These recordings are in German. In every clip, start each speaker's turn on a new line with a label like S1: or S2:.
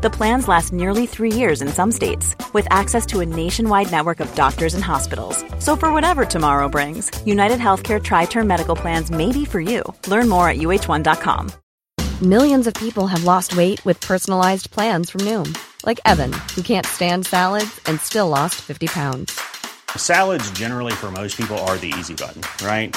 S1: The plans last nearly three years in some states, with access to a nationwide network of doctors and hospitals. So, for whatever tomorrow brings, United Healthcare Tri Term Medical Plans may be for you. Learn more at uh1.com.
S2: Millions of people have lost weight with personalized plans from Noom, like Evan, who can't stand salads and still lost 50 pounds.
S3: Salads, generally, for most people, are the easy button, right?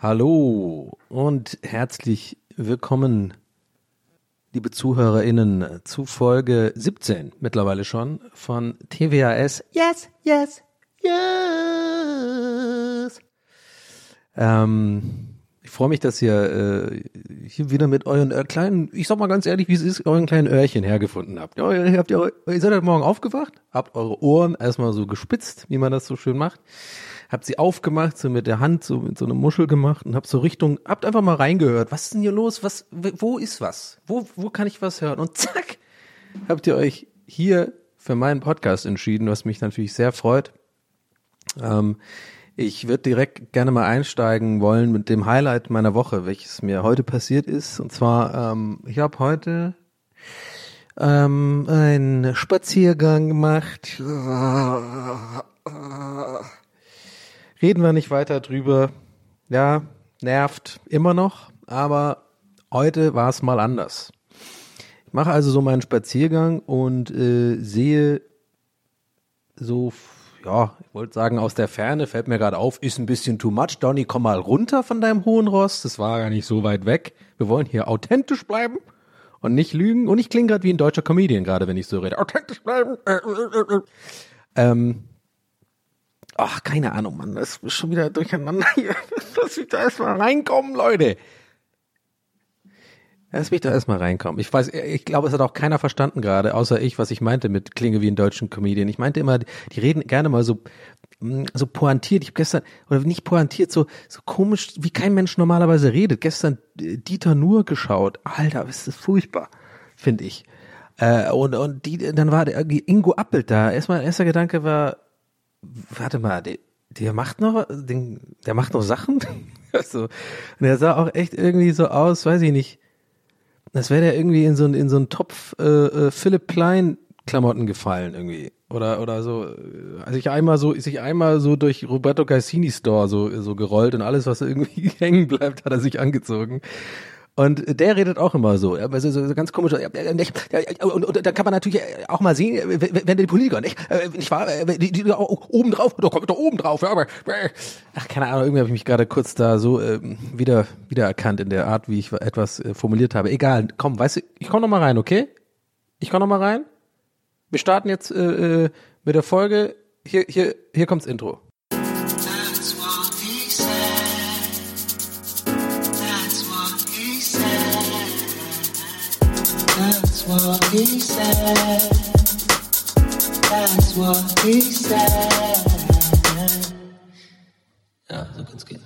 S4: Hallo und herzlich willkommen, liebe ZuhörerInnen, zu Folge 17 mittlerweile schon von TWAS. Yes, yes, yes. Ähm, ich freue mich, dass ihr äh, hier wieder mit euren äh, kleinen, ich sag mal ganz ehrlich, wie es ist, euren kleinen Öhrchen hergefunden habt. Ja, habt ihr, ihr seid heute Morgen aufgewacht, habt eure Ohren erstmal so gespitzt, wie man das so schön macht habt sie aufgemacht, so mit der Hand, so mit so einer Muschel gemacht und habt so Richtung, habt einfach mal reingehört. Was ist denn hier los? Was, wo ist was? Wo, wo kann ich was hören? Und zack, habt ihr euch hier für meinen Podcast entschieden, was mich natürlich sehr freut. Ähm, ich würde direkt gerne mal einsteigen wollen mit dem Highlight meiner Woche, welches mir heute passiert ist. Und zwar, ähm, ich habe heute ähm, einen Spaziergang gemacht. Reden wir nicht weiter drüber. Ja, nervt immer noch, aber heute war es mal anders. Ich mache also so meinen Spaziergang und äh, sehe so, ja, ich wollte sagen, aus der Ferne fällt mir gerade auf, ist ein bisschen too much. Donny, komm mal runter von deinem hohen Ross. Das war gar nicht so weit weg. Wir wollen hier authentisch bleiben und nicht lügen. Und ich klinge gerade wie ein deutscher Comedian, gerade wenn ich so rede. Authentisch bleiben. Ähm, Ach, keine Ahnung, Mann. Das ist schon wieder durcheinander hier. Lass mich da erstmal reinkommen, Leute. Lass mich da erstmal reinkommen. Ich weiß, ich glaube, es hat auch keiner verstanden gerade, außer ich, was ich meinte mit Klinge wie ein deutschen Comedian. Ich meinte immer, die reden gerne mal so, mm, so pointiert. Ich habe gestern, oder nicht pointiert, so, so komisch, wie kein Mensch normalerweise redet. Gestern äh, Dieter Nur geschaut. Alter, ist das furchtbar, finde ich. Äh, und, und die, dann war der Ingo Appelt da. Erstmal, erster Gedanke war, warte mal, der, der macht noch, den, der macht noch Sachen. also, und der sah auch echt irgendwie so aus, weiß ich nicht. Das wäre der irgendwie in so in so einen Topf äh, äh, Philipp Klein Klamotten gefallen irgendwie oder oder so. Also ich einmal so sich einmal so durch Roberto Cassini Store so so gerollt und alles was irgendwie hängen bleibt hat er sich angezogen. Und der redet auch immer so, ja, so, so ganz komisch. Und, und da kann man natürlich auch mal sehen, wenn die Politiker nicht, nicht wahr, die, die oben drauf, da kommt da oben drauf, ja, aber ach keine Ahnung, irgendwie habe ich mich gerade kurz da so ähm, wieder wiedererkannt in der Art, wie ich etwas äh, formuliert habe. Egal, komm, weißt du, ich komm noch mal rein, okay? Ich komm noch mal rein. Wir starten jetzt äh, äh mit der Folge. Hier, hier, hier kommt's Intro. What he said. That's what he said. Ja, so kann's gehen.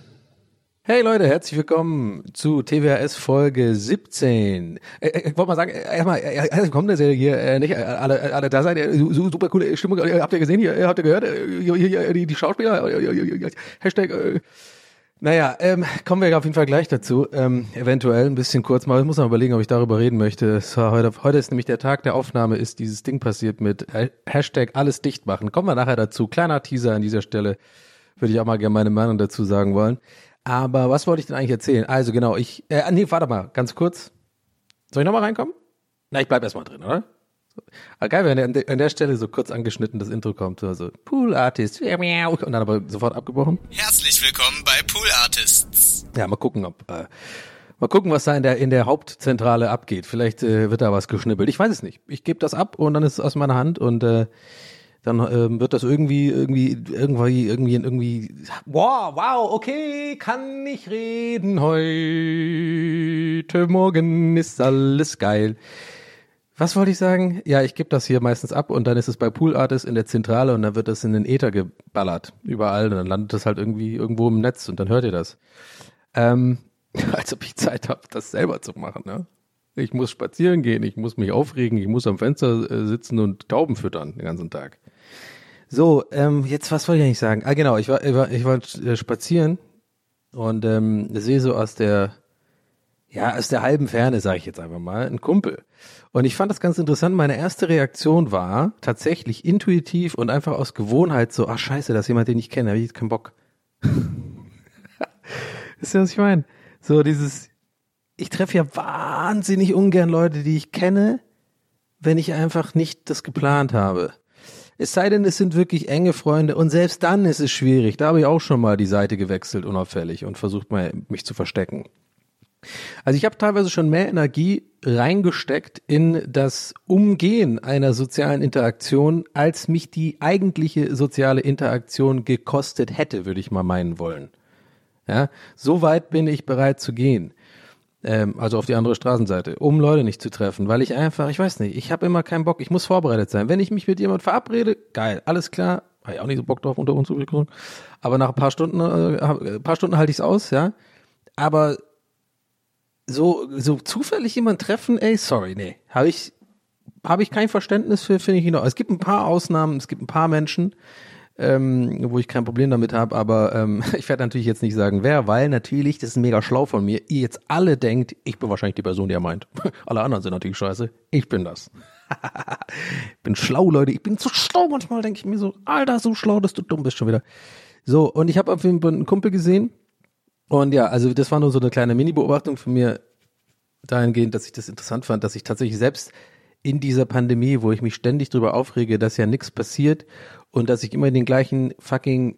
S4: Hey Leute, herzlich willkommen zu TWAS Folge 17. Äh, äh, ich wollte mal sagen, äh, erstmal, herzlich willkommen, dass ihr hier nicht alle, alle da seid. Super coole Stimmung. Habt ihr gesehen hier? Habt ihr gehört? Die, die Schauspieler. Hashtag. Naja, ähm, kommen wir auf jeden Fall gleich dazu. Ähm, eventuell ein bisschen kurz mal. Ich muss noch überlegen, ob ich darüber reden möchte. Es war heute, heute ist nämlich der Tag der Aufnahme, ist dieses Ding passiert mit Hashtag alles dicht machen. Kommen wir nachher dazu. Kleiner Teaser an dieser Stelle. Würde ich auch mal gerne meine Meinung dazu sagen wollen. Aber was wollte ich denn eigentlich erzählen? Also genau, ich, äh, nee, warte mal, ganz kurz. Soll ich nochmal reinkommen? Na, ich bleib erstmal drin, oder? Ah, geil, wenn an der, an der Stelle so kurz angeschnitten das Intro kommt, also Pool Artist, und dann aber sofort abgebrochen.
S5: Herzlich willkommen bei Pool Artists.
S4: Ja, mal gucken, ob, äh, Mal gucken, was da in der, in der Hauptzentrale abgeht. Vielleicht äh, wird da was geschnippelt. Ich weiß es nicht. Ich gebe das ab und dann ist es aus meiner Hand und äh, dann ähm, wird das irgendwie, irgendwie, irgendwie, irgendwie, irgendwie, wow, wow, okay, kann ich reden heute, morgen ist alles geil. Was wollte ich sagen? Ja, ich gebe das hier meistens ab und dann ist es bei Pool Artist in der Zentrale und dann wird das in den Äther geballert, überall und dann landet das halt irgendwie irgendwo im Netz und dann hört ihr das. Ähm, als ob ich Zeit habe, das selber zu machen, ne? Ich muss spazieren gehen, ich muss mich aufregen, ich muss am Fenster äh, sitzen und Tauben füttern den ganzen Tag. So, ähm, jetzt was wollte ich eigentlich sagen? Ah, genau, ich war, ich war, ich war äh, spazieren und ähm, sehe so aus der, ja, aus der halben Ferne, sage ich jetzt einfach mal, ein Kumpel. Und ich fand das ganz interessant. Meine erste Reaktion war tatsächlich intuitiv und einfach aus Gewohnheit so, ach scheiße, das ist jemand, den ich kenne, habe ich jetzt keinen Bock. Wisst ihr, was ich meine? So dieses, ich treffe ja wahnsinnig ungern Leute, die ich kenne, wenn ich einfach nicht das geplant habe. Es sei denn, es sind wirklich enge Freunde und selbst dann ist es schwierig. Da habe ich auch schon mal die Seite gewechselt, unauffällig und versucht mal, mich zu verstecken. Also ich habe teilweise schon mehr Energie reingesteckt in das Umgehen einer sozialen Interaktion, als mich die eigentliche soziale Interaktion gekostet hätte, würde ich mal meinen wollen. Ja, so weit bin ich bereit zu gehen ähm, also auf die andere Straßenseite, um Leute nicht zu treffen, weil ich einfach, ich weiß nicht, ich habe immer keinen Bock, ich muss vorbereitet sein. Wenn ich mich mit jemand verabrede, geil, alles klar, habe ich auch nicht so Bock drauf unter uns übrigens, aber nach ein paar Stunden, äh, ein paar Stunden halte ich es aus, ja. Aber so so zufällig jemand treffen, ey, sorry, nee, habe ich habe ich kein Verständnis für, finde ich noch. Es gibt ein paar Ausnahmen, es gibt ein paar Menschen, ähm, wo ich kein Problem damit habe, aber ähm, ich werde natürlich jetzt nicht sagen, wer, weil natürlich, das ist mega schlau von mir, ihr jetzt alle denkt, ich bin wahrscheinlich die Person, die er meint. alle anderen sind natürlich scheiße, ich bin das. bin schlau, Leute, ich bin zu schlau, manchmal denke ich mir so, Alter, so schlau, dass du dumm bist schon wieder. So, und ich habe auf jeden Fall einen Kumpel gesehen und ja, also das war nur so eine kleine Mini-Beobachtung von mir dahingehend, dass ich das interessant fand, dass ich tatsächlich selbst in dieser Pandemie, wo ich mich ständig drüber aufrege, dass ja nichts passiert und dass ich immer den gleichen fucking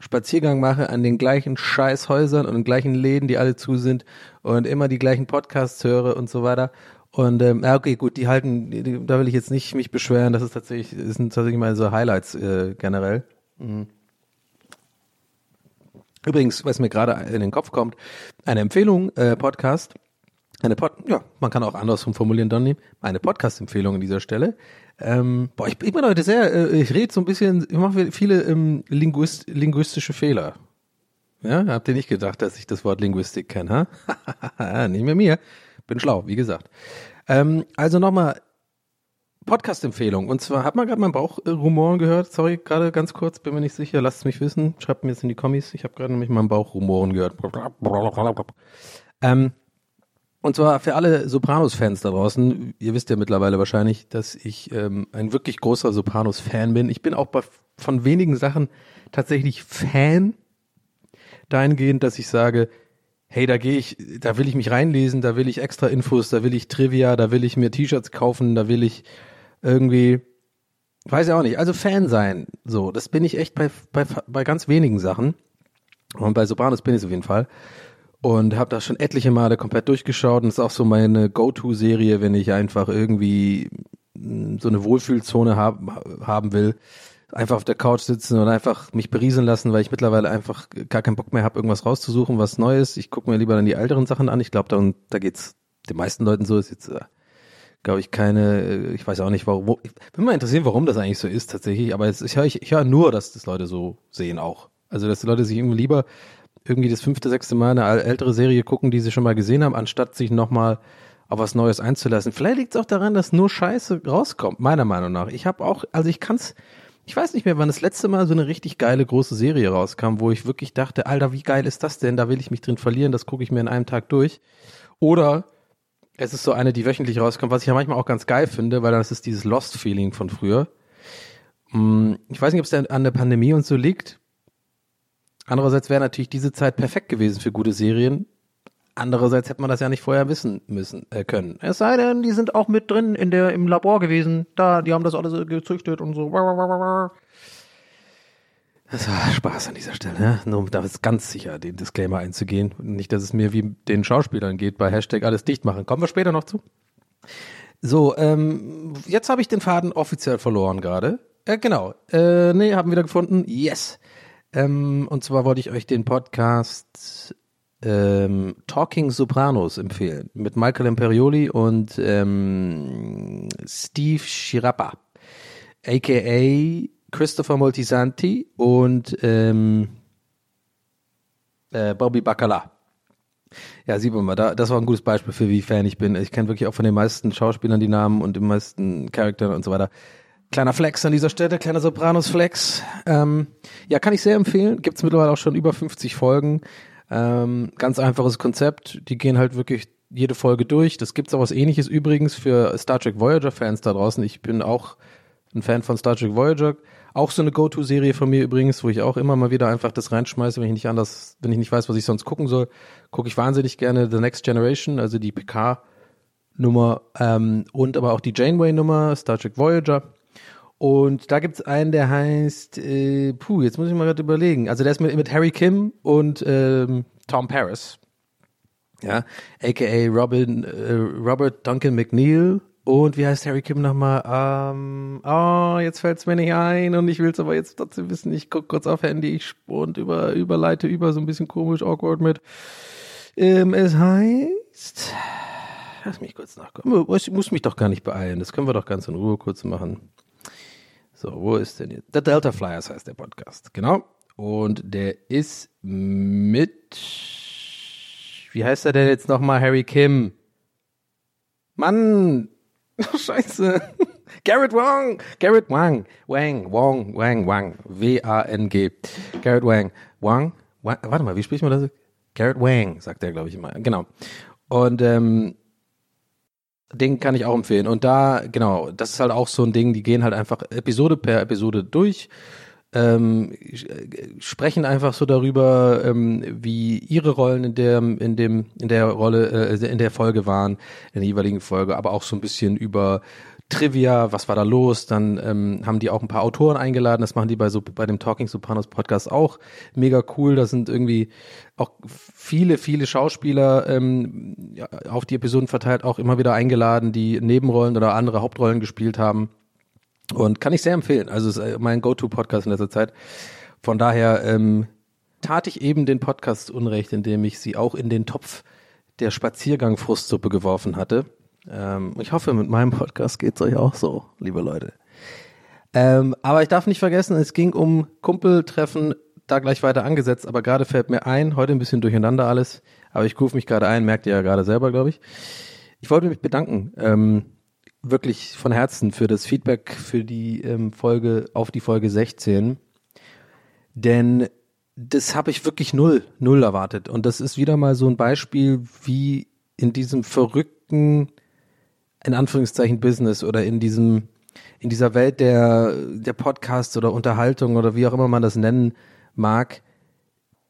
S4: Spaziergang mache an den gleichen Scheißhäusern und den gleichen Läden, die alle zu sind und immer die gleichen Podcasts höre und so weiter. Und ähm, ja, okay, gut, die halten, die, da will ich jetzt nicht mich beschweren, das ist tatsächlich, das sind tatsächlich meine so Highlights äh, generell. Mhm. Übrigens, was mir gerade in den Kopf kommt, eine Empfehlung, äh, Podcast, eine Pod, ja, man kann auch andersrum formulieren, Donny, eine Podcast-Empfehlung an dieser Stelle. Ähm, boah, ich, ich bin heute sehr, äh, ich rede so ein bisschen, ich mache viele ähm, Linguist, linguistische Fehler. Ja, habt ihr nicht gedacht, dass ich das Wort Linguistik kenne, ha? nicht mehr mir. Bin schlau, wie gesagt. Ähm, also nochmal Podcast-Empfehlung. Und zwar hat man gerade mein Bauchrumoren gehört. Sorry, gerade ganz kurz, bin mir nicht sicher. Lasst es mich wissen. Schreibt mir jetzt in die Kommis. Ich habe gerade nämlich meinen Bauchrumoren gehört. Ähm, und zwar für alle Sopranos-Fans da draußen. Ihr wisst ja mittlerweile wahrscheinlich, dass ich ähm, ein wirklich großer Sopranos-Fan bin. Ich bin auch bei, von wenigen Sachen tatsächlich Fan. Dahingehend, dass ich sage, hey, da gehe ich, da will ich mich reinlesen, da will ich extra Infos, da will ich Trivia, da will ich mir T-Shirts kaufen, da will ich irgendwie, weiß ja auch nicht, also Fan sein. So, das bin ich echt bei, bei, bei ganz wenigen Sachen. Und bei Sopranos bin ich auf jeden Fall und habe das schon etliche Male komplett durchgeschaut und ist auch so meine Go-To-Serie, wenn ich einfach irgendwie mm, so eine Wohlfühlzone hab, haben will. Einfach auf der Couch sitzen und einfach mich berieseln lassen, weil ich mittlerweile einfach gar keinen Bock mehr habe, irgendwas rauszusuchen, was Neues. Ich gucke mir lieber dann die älteren Sachen an. Ich glaube, da, da geht's den meisten Leuten so. Ist jetzt, äh, glaube ich, keine, äh, ich weiß auch nicht, warum. Ich bin mal interessiert, warum das eigentlich so ist tatsächlich. Aber jetzt, ich höre ich, ich hör nur, dass das Leute so sehen auch. Also, dass die Leute sich irgendwie lieber irgendwie das fünfte, sechste Mal eine ältere Serie gucken, die sie schon mal gesehen haben, anstatt sich nochmal auf was Neues einzulassen. Vielleicht liegt es auch daran, dass nur Scheiße rauskommt, meiner Meinung nach. Ich habe auch, also ich kann's, ich weiß nicht mehr, wann das letzte Mal so eine richtig geile große Serie rauskam, wo ich wirklich dachte, Alter, wie geil ist das denn? Da will ich mich drin verlieren, das gucke ich mir in einem Tag durch. Oder es ist so eine, die wöchentlich rauskommt, was ich ja manchmal auch ganz geil finde, weil das ist dieses Lost-Feeling von früher. Hm, ich weiß nicht, ob es an der Pandemie und so liegt. Andererseits wäre natürlich diese Zeit perfekt gewesen für gute Serien. Andererseits hätte man das ja nicht vorher wissen müssen äh, können. Es sei denn, die sind auch mit drin in der im Labor gewesen. Da, die haben das alles gezüchtet und so. Das war Spaß an dieser Stelle, ne? nur um da ist ganz sicher den Disclaimer einzugehen. Nicht, dass es mir wie den Schauspielern geht bei Hashtag alles dicht machen. Kommen wir später noch zu. So, ähm, jetzt habe ich den Faden offiziell verloren gerade. Äh, genau. Äh, nee, haben wieder gefunden. Yes. Ähm, und zwar wollte ich euch den Podcast ähm, Talking Sopranos empfehlen. Mit Michael Imperioli und ähm, Steve Schirappa. AKA Christopher Moltisanti und ähm, äh, Bobby Bacala. Ja, sieht man mal, da, das war ein gutes Beispiel für wie Fan ich bin. Ich kenne wirklich auch von den meisten Schauspielern die Namen und den meisten Charakteren und so weiter. Kleiner Flex an dieser Stelle, kleiner Sopranos-Flex. Ähm, ja, kann ich sehr empfehlen. Gibt's mittlerweile auch schon über 50 Folgen. Ähm, ganz einfaches Konzept. Die gehen halt wirklich jede Folge durch. Das gibt's auch was ähnliches übrigens für Star Trek Voyager-Fans da draußen. Ich bin auch ein Fan von Star Trek Voyager. Auch so eine Go-To-Serie von mir übrigens, wo ich auch immer mal wieder einfach das reinschmeiße, wenn ich nicht anders, wenn ich nicht weiß, was ich sonst gucken soll, gucke ich wahnsinnig gerne The Next Generation, also die PK-Nummer ähm, und aber auch die Janeway-Nummer, Star Trek Voyager. Und da gibt's einen, der heißt, äh, puh, jetzt muss ich mal gerade überlegen. Also der ist mit, mit Harry Kim und ähm, Tom Paris. Ja, aka Robin, äh, Robert Duncan McNeil und wie heißt Harry Kim nochmal? Ähm, oh, jetzt fällt's mir nicht ein und ich will's aber jetzt trotzdem wissen. Ich guck kurz auf Handy ich und über, überleite über, so ein bisschen komisch, awkward mit. Ähm, es heißt, lass mich kurz nachkommen. Ich muss mich doch gar nicht beeilen. Das können wir doch ganz in Ruhe kurz machen. So, wo ist denn jetzt? The Delta Flyers heißt der Podcast. Genau. Und der ist mit, wie heißt er denn jetzt nochmal? Harry Kim. Mann, Oh, scheiße. Garrett Wang. Garrett Wang. Wang. Wang. Wang. Wang. W-A-N-G. Garrett Wang. Wang. Wang. Warte mal, wie spricht man das? Garrett Wang, sagt er, glaube ich immer. Genau. Und ähm, den kann ich auch empfehlen. Und da, genau, das ist halt auch so ein Ding, die gehen halt einfach Episode per Episode durch ähm, sprechen einfach so darüber, ähm, wie ihre Rollen in der in dem in der Rolle äh, in der Folge waren, in der jeweiligen Folge, aber auch so ein bisschen über Trivia, was war da los? Dann ähm, haben die auch ein paar Autoren eingeladen. Das machen die bei so bei dem Talking Sopranos Podcast auch mega cool. Da sind irgendwie auch viele viele Schauspieler ähm, auf die Episoden verteilt auch immer wieder eingeladen, die Nebenrollen oder andere Hauptrollen gespielt haben. Und kann ich sehr empfehlen. Also ist äh, mein Go-To-Podcast in letzter Zeit. Von daher ähm, tat ich eben den Podcast Unrecht, indem ich sie auch in den Topf der Spaziergang-Frustsuppe geworfen hatte. Ähm, ich hoffe, mit meinem Podcast geht's euch auch so, liebe Leute. Ähm, aber ich darf nicht vergessen, es ging um Kumpeltreffen, da gleich weiter angesetzt, aber gerade fällt mir ein, heute ein bisschen durcheinander alles, aber ich rufe mich gerade ein, merkt ihr ja gerade selber, glaube ich. Ich wollte mich bedanken. Ähm, wirklich von Herzen für das Feedback für die ähm, Folge auf die Folge 16. Denn das habe ich wirklich null, null erwartet. Und das ist wieder mal so ein Beispiel, wie in diesem verrückten, in Anführungszeichen, Business oder in diesem, in dieser Welt der, der Podcasts oder Unterhaltung oder wie auch immer man das nennen mag,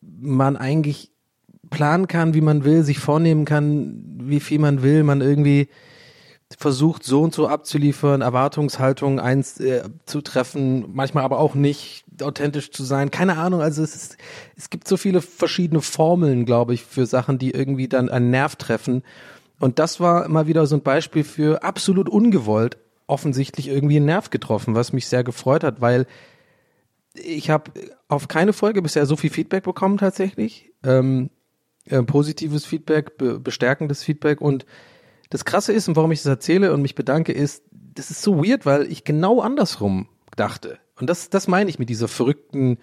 S4: man eigentlich planen kann, wie man will, sich vornehmen kann, wie viel man will, man irgendwie versucht, so und so abzuliefern, Erwartungshaltungen einzutreffen, äh, manchmal aber auch nicht authentisch zu sein. Keine Ahnung, also es, ist, es gibt so viele verschiedene Formeln, glaube ich, für Sachen, die irgendwie dann einen Nerv treffen. Und das war mal wieder so ein Beispiel für absolut ungewollt offensichtlich irgendwie einen Nerv getroffen, was mich sehr gefreut hat, weil ich habe auf keine Folge bisher so viel Feedback bekommen tatsächlich. Ähm, äh, positives Feedback, be bestärkendes Feedback und das Krasse ist und warum ich das erzähle und mich bedanke, ist, das ist so weird, weil ich genau andersrum dachte. Und das, das meine ich mit dieser verrückten,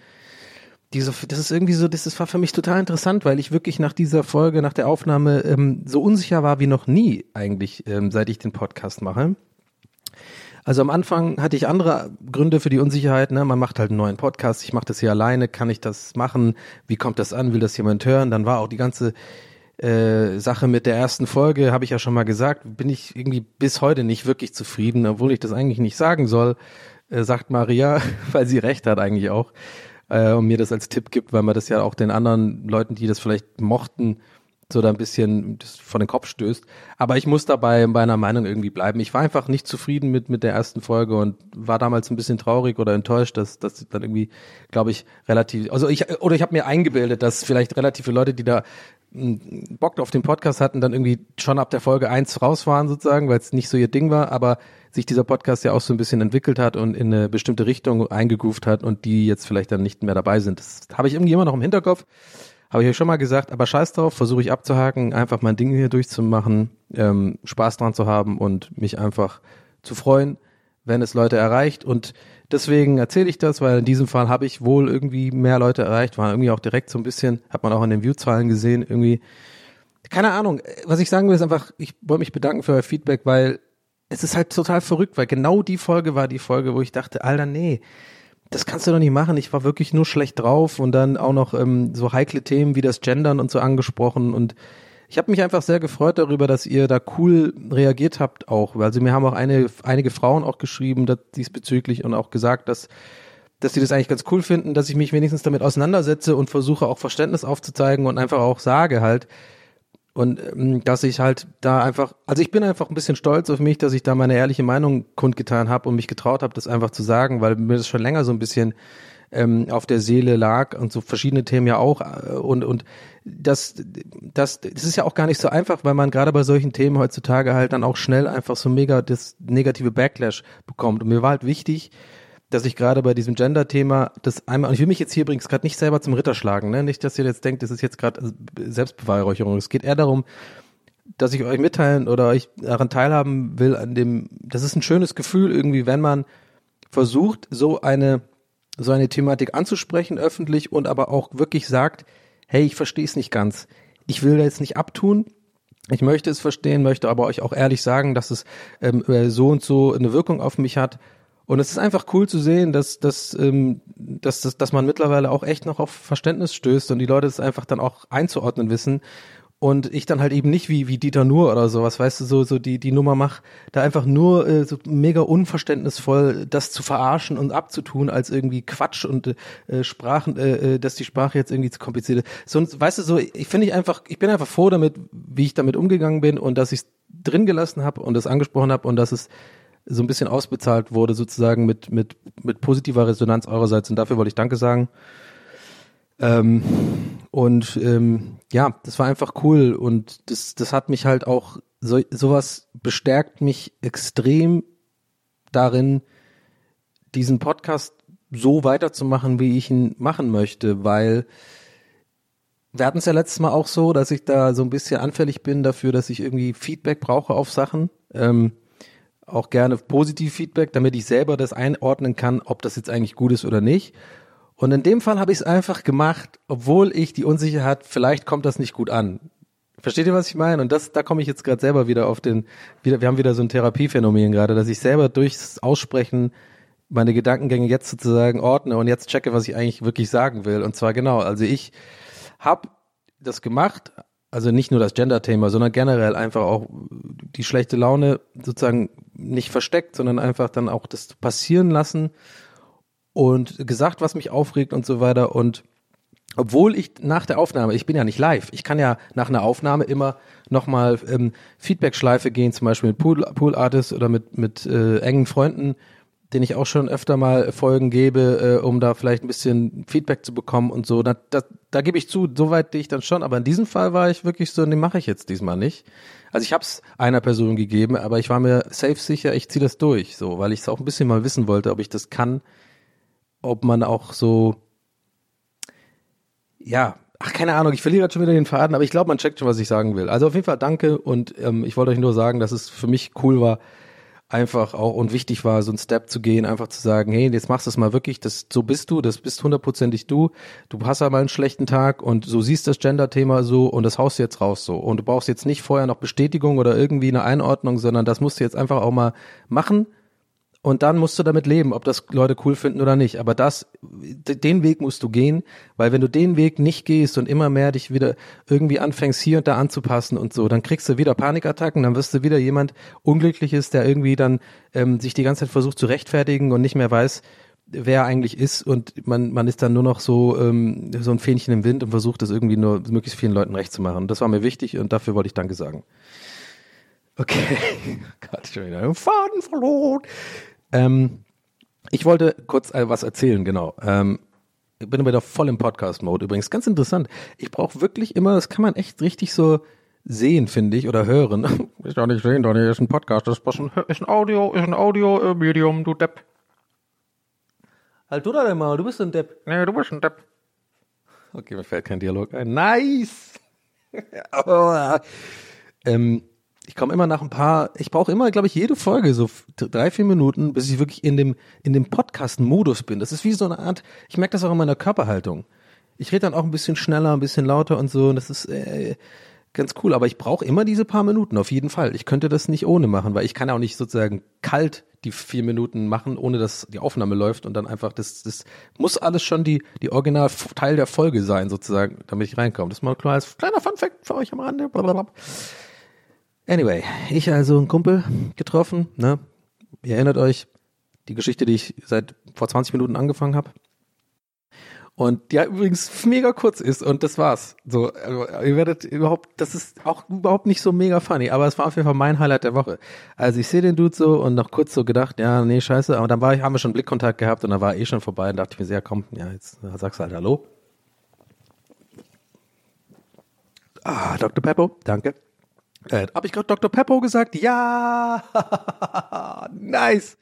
S4: diese, das ist irgendwie so, das, das war für mich total interessant, weil ich wirklich nach dieser Folge, nach der Aufnahme ähm, so unsicher war wie noch nie eigentlich, ähm, seit ich den Podcast mache. Also am Anfang hatte ich andere Gründe für die Unsicherheit. Ne? Man macht halt einen neuen Podcast. Ich mache das hier alleine. Kann ich das machen? Wie kommt das an? Will das jemand hören? Dann war auch die ganze äh, Sache mit der ersten Folge, habe ich ja schon mal gesagt, bin ich irgendwie bis heute nicht wirklich zufrieden, obwohl ich das eigentlich nicht sagen soll, äh, sagt Maria, weil sie recht hat eigentlich auch äh, und mir das als Tipp gibt, weil man das ja auch den anderen Leuten, die das vielleicht mochten, so da ein bisschen vor den Kopf stößt. Aber ich muss dabei bei einer Meinung irgendwie bleiben. Ich war einfach nicht zufrieden mit, mit der ersten Folge und war damals ein bisschen traurig oder enttäuscht, dass, dass dann irgendwie, glaube ich, relativ, also ich, oder ich habe mir eingebildet, dass vielleicht relativ viele Leute, die da Bock auf den Podcast hatten, dann irgendwie schon ab der Folge eins raus waren sozusagen, weil es nicht so ihr Ding war, aber sich dieser Podcast ja auch so ein bisschen entwickelt hat und in eine bestimmte Richtung eingegroovt hat und die jetzt vielleicht dann nicht mehr dabei sind. Das habe ich irgendwie immer noch im Hinterkopf. Habe ich euch schon mal gesagt, aber scheiß drauf, versuche ich abzuhaken, einfach mein Ding hier durchzumachen, ähm, Spaß dran zu haben und mich einfach zu freuen, wenn es Leute erreicht. Und deswegen erzähle ich das, weil in diesem Fall habe ich wohl irgendwie mehr Leute erreicht, war irgendwie auch direkt so ein bisschen, hat man auch in den Viewzahlen gesehen, irgendwie. Keine Ahnung, was ich sagen will, ist einfach, ich wollte mich bedanken für euer Feedback, weil es ist halt total verrückt, weil genau die Folge war die Folge, wo ich dachte, Alter, nee, das kannst du doch nicht machen. Ich war wirklich nur schlecht drauf und dann auch noch ähm, so heikle Themen wie das Gendern und so angesprochen und ich habe mich einfach sehr gefreut darüber, dass ihr da cool reagiert habt auch. Also mir haben auch eine, einige Frauen auch geschrieben dass, diesbezüglich und auch gesagt, dass dass sie das eigentlich ganz cool finden, dass ich mich wenigstens damit auseinandersetze und versuche auch Verständnis aufzuzeigen und einfach auch sage halt, und ähm, dass ich halt da einfach, also ich bin einfach ein bisschen stolz auf mich, dass ich da meine ehrliche Meinung kundgetan habe und mich getraut habe, das einfach zu sagen, weil mir das schon länger so ein bisschen ähm, auf der Seele lag und so verschiedene Themen ja auch. Äh, und, und das, das, das ist ja auch gar nicht so einfach, weil man gerade bei solchen Themen heutzutage halt dann auch schnell einfach so mega das negative Backlash bekommt. Und mir war halt wichtig, dass ich gerade bei diesem Gender-Thema das einmal, und ich will mich jetzt hier übrigens gerade nicht selber zum Ritter schlagen, ne? Nicht, dass ihr jetzt denkt, das ist jetzt gerade Selbstbeweihräucherung. Es geht eher darum, dass ich euch mitteilen oder euch daran teilhaben will, an dem, das ist ein schönes Gefühl irgendwie, wenn man versucht, so eine, so eine Thematik anzusprechen öffentlich und aber auch wirklich sagt, hey, ich verstehe es nicht ganz. Ich will da jetzt nicht abtun, ich möchte es verstehen, möchte aber euch auch ehrlich sagen, dass es ähm, so und so eine Wirkung auf mich hat und es ist einfach cool zu sehen, dass, dass, ähm, dass, dass, dass man mittlerweile auch echt noch auf Verständnis stößt und die Leute es einfach dann auch einzuordnen wissen. Und ich dann halt eben nicht wie, wie Dieter Nur oder sowas, weißt du, so, so die, die Nummer mach, da einfach nur äh, so mega unverständnisvoll das zu verarschen und abzutun als irgendwie Quatsch und äh, Sprachen, äh, äh dass die Sprache jetzt irgendwie zu kompliziert ist. Sonst, weißt du, so, ich finde ich einfach, ich bin einfach froh damit, wie ich damit umgegangen bin und dass ich es drin gelassen habe und das angesprochen habe und dass es so ein bisschen ausbezahlt wurde, sozusagen mit, mit, mit positiver Resonanz eurerseits. Und dafür wollte ich Danke sagen. Ähm, und ähm, ja, das war einfach cool und das, das hat mich halt auch, so, sowas bestärkt mich extrem darin, diesen Podcast so weiterzumachen, wie ich ihn machen möchte, weil wir hatten es ja letztes Mal auch so, dass ich da so ein bisschen anfällig bin dafür, dass ich irgendwie Feedback brauche auf Sachen. Ähm, auch gerne positiv Feedback, damit ich selber das einordnen kann, ob das jetzt eigentlich gut ist oder nicht. Und in dem Fall habe ich es einfach gemacht, obwohl ich die Unsicherheit, vielleicht kommt das nicht gut an. Versteht ihr, was ich meine? Und das, da komme ich jetzt gerade selber wieder auf den, wieder, wir haben wieder so ein Therapiephänomen gerade, dass ich selber durchs Aussprechen meine Gedankengänge jetzt sozusagen ordne und jetzt checke, was ich eigentlich wirklich sagen will. Und zwar genau, also ich habe das gemacht, also nicht nur das Gender-Thema, sondern generell einfach auch die schlechte Laune sozusagen nicht versteckt, sondern einfach dann auch das passieren lassen und gesagt, was mich aufregt und so weiter. Und obwohl ich nach der Aufnahme, ich bin ja nicht live, ich kann ja nach einer Aufnahme immer nochmal ähm, Feedback-Schleife gehen, zum Beispiel mit Pool, Pool Artists oder mit, mit äh, engen Freunden den ich auch schon öfter mal Folgen gebe, äh, um da vielleicht ein bisschen Feedback zu bekommen und so. Da, da, da gebe ich zu, soweit ich dann schon, aber in diesem Fall war ich wirklich so, nee, mache ich jetzt diesmal nicht. Also ich habe es einer Person gegeben, aber ich war mir safe sicher, ich ziehe das durch, so, weil ich es auch ein bisschen mal wissen wollte, ob ich das kann, ob man auch so, ja, ach keine Ahnung, ich verliere gerade schon wieder den Faden, aber ich glaube, man checkt schon, was ich sagen will. Also auf jeden Fall danke und ähm, ich wollte euch nur sagen, dass es für mich cool war, einfach auch und wichtig war, so ein Step zu gehen, einfach zu sagen, hey, jetzt machst du es mal wirklich, das, so bist du, das bist hundertprozentig du, du hast ja mal einen schlechten Tag und so siehst das Gender-Thema so und das haust du jetzt raus so. Und du brauchst jetzt nicht vorher noch Bestätigung oder irgendwie eine Einordnung, sondern das musst du jetzt einfach auch mal machen und dann musst du damit leben, ob das Leute cool finden oder nicht. Aber das, den Weg musst du gehen, weil wenn du den Weg nicht gehst und immer mehr dich wieder irgendwie anfängst, hier und da anzupassen und so, dann kriegst du wieder Panikattacken, dann wirst du wieder jemand Unglückliches, der irgendwie dann ähm, sich die ganze Zeit versucht zu rechtfertigen und nicht mehr weiß, wer er eigentlich ist und man, man ist dann nur noch so, ähm, so ein Fähnchen im Wind und versucht das irgendwie nur möglichst vielen Leuten recht zu machen. Das war mir wichtig und dafür wollte ich Danke sagen. Okay. Gott, schon wieder einen Faden verloren. Ähm, ich wollte kurz äh, was erzählen, genau. Ähm, ich bin wieder voll im Podcast-Mode übrigens. Ganz interessant. Ich brauche wirklich immer, das kann man echt richtig so sehen, finde ich, oder hören. Ist doch nicht sehen, doch nicht, ist ein Podcast, das ist ein, ist ein Audio, ist ein Audio-Medium, du Depp. Halt du da denn mal, du bist ein Depp. Nee, du bist ein Depp. Okay, mir fällt kein Dialog ein. Nice! ähm, ich komme immer nach ein paar, ich brauche immer, glaube ich, jede Folge so drei, vier Minuten, bis ich wirklich in dem, in dem Podcast-Modus bin. Das ist wie so eine Art, ich merke das auch in meiner Körperhaltung. Ich rede dann auch ein bisschen schneller, ein bisschen lauter und so. Und das ist äh, ganz cool. Aber ich brauche immer diese paar Minuten, auf jeden Fall. Ich könnte das nicht ohne machen, weil ich kann auch nicht sozusagen kalt die vier Minuten machen, ohne dass die Aufnahme läuft und dann einfach, das, das muss alles schon die, die Original Teil der Folge sein, sozusagen, damit ich reinkomme. Das ist mal klar als kleiner Fun Fact für euch am Rande. Blablabla. Anyway, ich also einen Kumpel getroffen, ne? Ihr erinnert euch, die Geschichte, die ich seit vor 20 Minuten angefangen habe. Und die ja übrigens mega kurz ist und das war's. So, also, ihr werdet überhaupt, das ist auch überhaupt nicht so mega funny, aber es war auf jeden Fall mein Highlight der Woche. Also ich sehe den Dude so und noch kurz so gedacht, ja, nee, scheiße, aber dann war ich, haben wir schon Blickkontakt gehabt und dann war er eh schon vorbei und dachte ich mir, ja komm, ja, jetzt sagst du halt Hallo. Ah, Dr. Peppo, danke. Äh, Habe ich gerade Dr. Peppo gesagt? Ja! nice!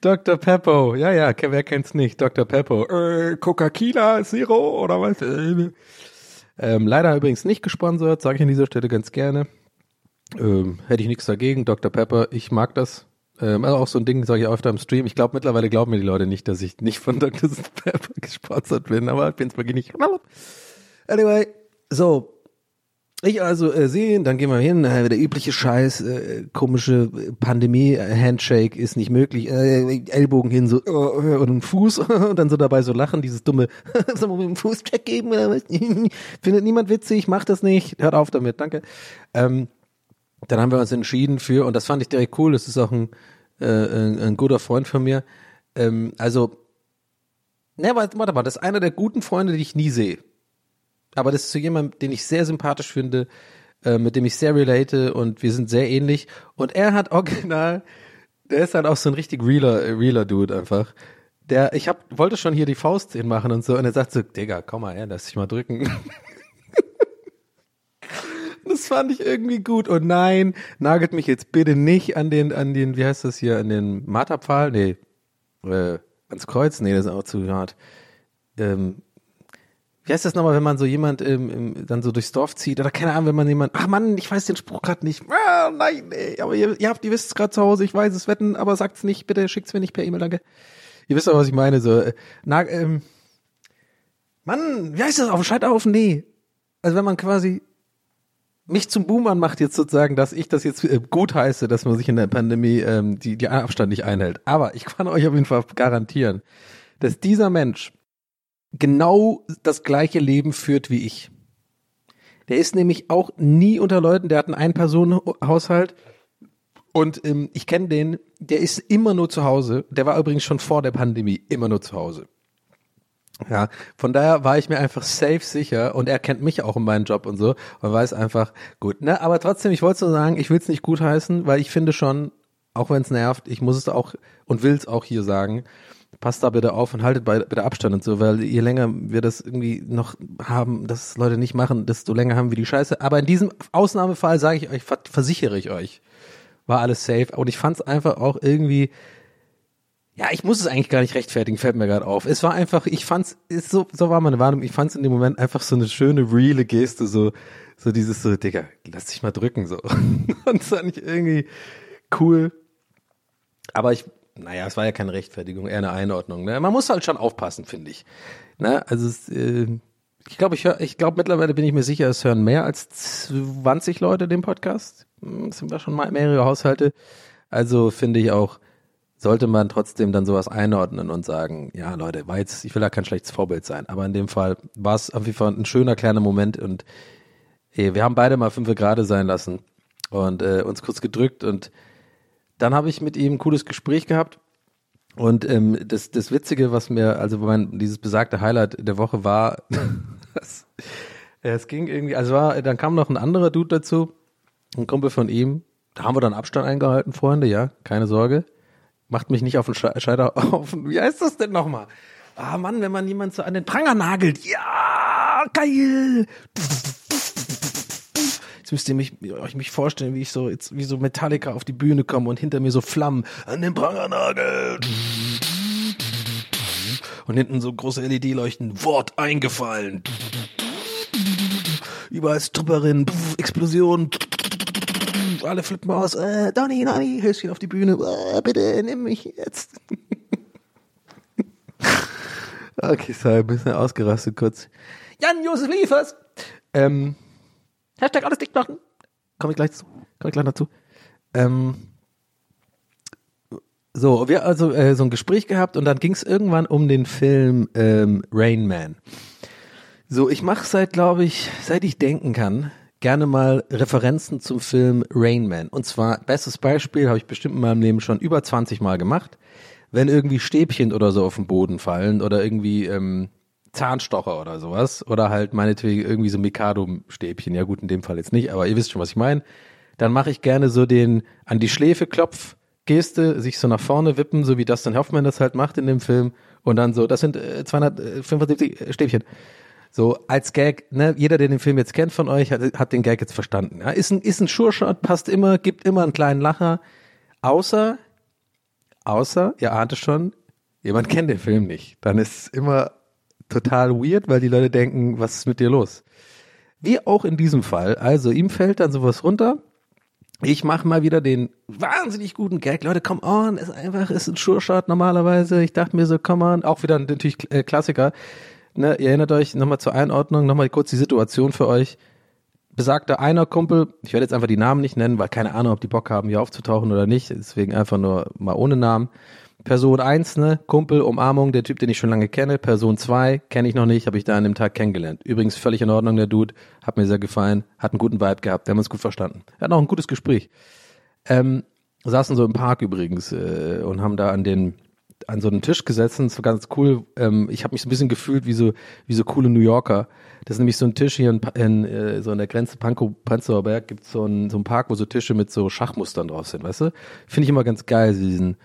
S4: Dr. Peppo, ja, ja, wer kennt's nicht? Dr. Peppo. Äh, Coca-Cola Zero oder was? Ähm, leider übrigens nicht gesponsert, sage ich an dieser Stelle ganz gerne. Ähm, hätte ich nichts dagegen. Dr. Pepper, ich mag das. Ähm, also auch so ein Ding, sage ich öfter im Stream. Ich glaube, mittlerweile glauben mir die Leute nicht, dass ich nicht von Dr. Pepper gesponsert bin, aber ich bin's wirklich nicht. Anyway, so, ich also äh, sehen, dann gehen wir hin, äh, der übliche Scheiß, äh, komische Pandemie-Handshake ist nicht möglich, äh, Ellbogen hin so äh, und ein Fuß und dann so dabei so lachen, dieses dumme, soll man mit dem Fußcheck geben oder was? Findet niemand witzig, macht das nicht, hört auf damit, danke. Ähm, dann haben wir uns entschieden für, und das fand ich direkt cool, das ist auch ein, äh, ein, ein guter Freund von mir, ähm, also, ne, warte mal, das ist einer der guten Freunde, die ich nie sehe aber das ist zu jemandem, den ich sehr sympathisch finde, äh, mit dem ich sehr relate und wir sind sehr ähnlich. Und er hat original, der ist halt auch so ein richtig realer, realer Dude einfach. Der, ich hab, wollte schon hier die Faust machen und so, und er sagt so, Digga, komm mal her, lass dich mal drücken. das fand ich irgendwie gut. Und nein, nagelt mich jetzt bitte nicht an den, an den, wie heißt das hier, an den Marterpfahl? Nee, äh, ans Kreuz? Nee, das ist auch zu hart. Ähm, wie heißt das nochmal, wenn man so jemand ähm, ähm, dann so durchs Dorf zieht oder keine Ahnung, wenn man jemand, ach Mann, ich weiß den Spruch gerade nicht. Ah, nein, nee, aber ihr, ihr habt, ihr wisst es gerade zu Hause, ich weiß es wetten, aber sagt's nicht, bitte schickt's mir nicht per E-Mail, danke. Ihr wisst doch, was ich meine, so, äh, na, ähm, Mann, wie heißt das, auf dem Scheiterhaufen? Nee. Also wenn man quasi mich zum Boomer macht jetzt sozusagen, dass ich das jetzt äh, gut heiße, dass man sich in der Pandemie ähm, die, die Abstand nicht einhält. Aber ich kann euch auf jeden Fall garantieren, dass dieser Mensch genau das gleiche Leben führt wie ich. Der ist nämlich auch nie unter Leuten, der hat einen Ein-Personen-Haushalt und ähm, ich kenne den, der ist immer nur zu Hause. Der war übrigens schon vor der Pandemie immer nur zu Hause. Ja, von daher war ich mir einfach safe sicher und er kennt mich auch in meinem Job und so und weiß einfach, gut, ne, aber trotzdem, ich wollte so sagen, ich will es nicht gutheißen, weil ich finde schon, auch wenn es nervt, ich muss es auch und will es auch hier sagen, passt da bitte auf und haltet bei, bitte Abstand und so, weil je länger wir das irgendwie noch haben, dass Leute nicht machen, desto länger haben wir die Scheiße. Aber in diesem Ausnahmefall sage ich euch, versichere ich euch, war alles safe. Und ich fand es einfach auch irgendwie, ja, ich muss es eigentlich gar nicht rechtfertigen, fällt mir gerade auf. Es war einfach, ich fand's, ist so, so war meine Warnung, ich fand's in dem Moment einfach so eine schöne, reale Geste, so, so dieses so, Digga, lass dich mal drücken, so. Und das fand ich irgendwie cool. Aber ich naja, es war ja keine Rechtfertigung, eher eine Einordnung. Ne? Man muss halt schon aufpassen, finde ich. Ne? Also es, äh, ich glaube, ich ich glaube mittlerweile bin ich mir sicher, es hören mehr als 20 Leute den Podcast. Hm, das sind ja schon mal mehrere Haushalte. Also finde ich auch, sollte man trotzdem dann sowas einordnen und sagen, ja Leute, war jetzt, ich will da kein schlechtes Vorbild sein, aber in dem Fall war es auf jeden Fall ein schöner kleiner Moment und ey, wir haben beide mal fünf gerade sein lassen und äh, uns kurz gedrückt und dann habe ich mit ihm ein cooles Gespräch gehabt Und ähm, das, das Witzige, was mir, also mein, dieses besagte Highlight der Woche war, das, ja, es ging irgendwie, also war, dann kam noch ein anderer Dude dazu, ein Kumpel von ihm, da haben wir dann Abstand eingehalten, Freunde, ja, keine Sorge. Macht mich nicht auf den Sche Scheiterhaufen. Wie heißt das denn nochmal? Ah Mann, wenn man jemand so an den Pranger nagelt. Ja, geil. Jetzt müsst ihr mich, euch mich vorstellen, wie ich so, jetzt, wie so Metallica auf die Bühne komme und hinter mir so Flammen an den Pranger nagelt. Und hinten so große LED-Leuchten. Wort eingefallen. Überall Stripperin, Explosion alle flippen aus, äh, Donny, Donny, Höschen auf die Bühne, äh, bitte nimm mich jetzt. okay, sorry, ein bisschen ausgerastet kurz. Jan-Josef Liefers. Ähm, Hashtag alles dicht machen. Komme ich gleich zu. Komme ich gleich dazu. Ähm, so, wir also äh, so ein Gespräch gehabt und dann ging es irgendwann um den Film ähm, Rain Man. So, ich mache seit, glaube ich, seit ich denken kann, gerne mal Referenzen zum Film Rain Man. Und zwar, bestes Beispiel, habe ich bestimmt in meinem Leben schon über 20 Mal gemacht. Wenn irgendwie Stäbchen oder so auf den Boden fallen oder irgendwie ähm, Zahnstocher oder sowas oder halt meinetwegen irgendwie so Mikado-Stäbchen, ja gut, in dem Fall jetzt nicht, aber ihr wisst schon, was ich meine, dann mache ich gerne so den an die Schläfe Klopf Geste, sich so nach vorne wippen, so wie Dustin Hoffman das halt macht in dem Film und dann so, das sind äh, 275 Stäbchen. So als Gag, ne, jeder, der den Film jetzt kennt von euch, hat, hat den Gag jetzt verstanden. Ja, ist ein, ist ein Sure-Shot, passt immer, gibt immer einen kleinen Lacher. Außer, außer, ihr ahnt es schon, jemand kennt den Film nicht. Dann ist es immer total weird, weil die Leute denken, was ist mit dir los? Wie auch in diesem Fall. Also ihm fällt dann sowas runter. Ich mache mal wieder den wahnsinnig guten Gag. Leute, come on, ist einfach, ist ein Sure-Shot normalerweise. Ich dachte mir so, come on, auch wieder natürlich äh, Klassiker. Ne, ihr erinnert euch nochmal zur Einordnung, nochmal kurz die Situation für euch. Besagter einer Kumpel, ich werde jetzt einfach die Namen nicht nennen, weil keine Ahnung, ob die Bock haben, hier aufzutauchen oder nicht, deswegen einfach nur mal ohne Namen. Person eins, ne, Kumpel, Umarmung, der Typ, den ich schon lange kenne. Person zwei kenne ich noch nicht, habe ich da an dem Tag kennengelernt. Übrigens völlig in Ordnung, der Dude, hat mir sehr gefallen, hat einen guten Vibe gehabt, wir haben uns gut verstanden. Er hat auch ein gutes Gespräch. Ähm, saßen so im Park übrigens äh, und haben da an den an so einen Tisch gesessen, war ganz cool. Ähm, ich habe mich so ein bisschen gefühlt wie so, wie so coole New Yorker. Das ist nämlich so ein Tisch hier in, in äh, so an der Grenze Pankow, Prenzlauer Berg gibt so ein, so ein Park, wo so Tische mit so Schachmustern drauf sind, weißt du? Finde ich immer ganz geil, diesen,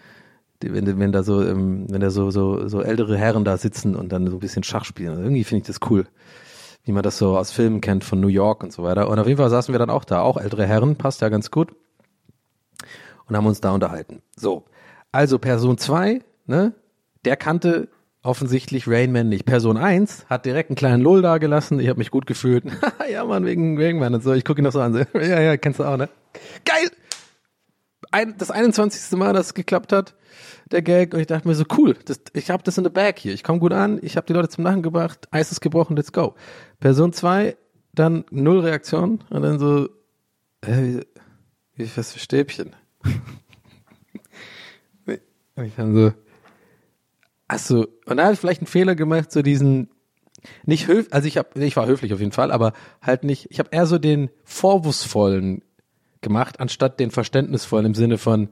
S4: wenn, wenn da so, ähm, wenn da so, so, so ältere Herren da sitzen und dann so ein bisschen Schach spielen. Also irgendwie finde ich das cool. Wie man das so aus Filmen kennt von New York und so weiter. Und auf jeden Fall saßen wir dann auch da, auch ältere Herren, passt ja ganz gut. Und haben uns da unterhalten. So. Also Person zwei ne, der kannte offensichtlich Rainman nicht. Person 1 hat direkt einen kleinen Lull da gelassen. Ich habe mich gut gefühlt. ja, Mann, wegen Rainman und so. Ich gucke ihn noch so an. ja, ja, kennst du auch, ne? Geil! Ein, das 21. Mal, dass es geklappt hat, der Gag. Und ich dachte mir so, cool, das, ich habe das in der Bag hier. Ich komme gut an, ich habe die Leute zum Lachen gebracht, Eis ist gebrochen, let's go. Person 2, dann null Reaktion und dann so, äh, wie, was für Stäbchen? und ich dann so, Achso, und da habe ich vielleicht einen Fehler gemacht, so diesen nicht höflich, also ich habe, ich war höflich auf jeden Fall, aber halt nicht, ich habe eher so den vorwurfsvollen gemacht, anstatt den verständnisvollen im Sinne von,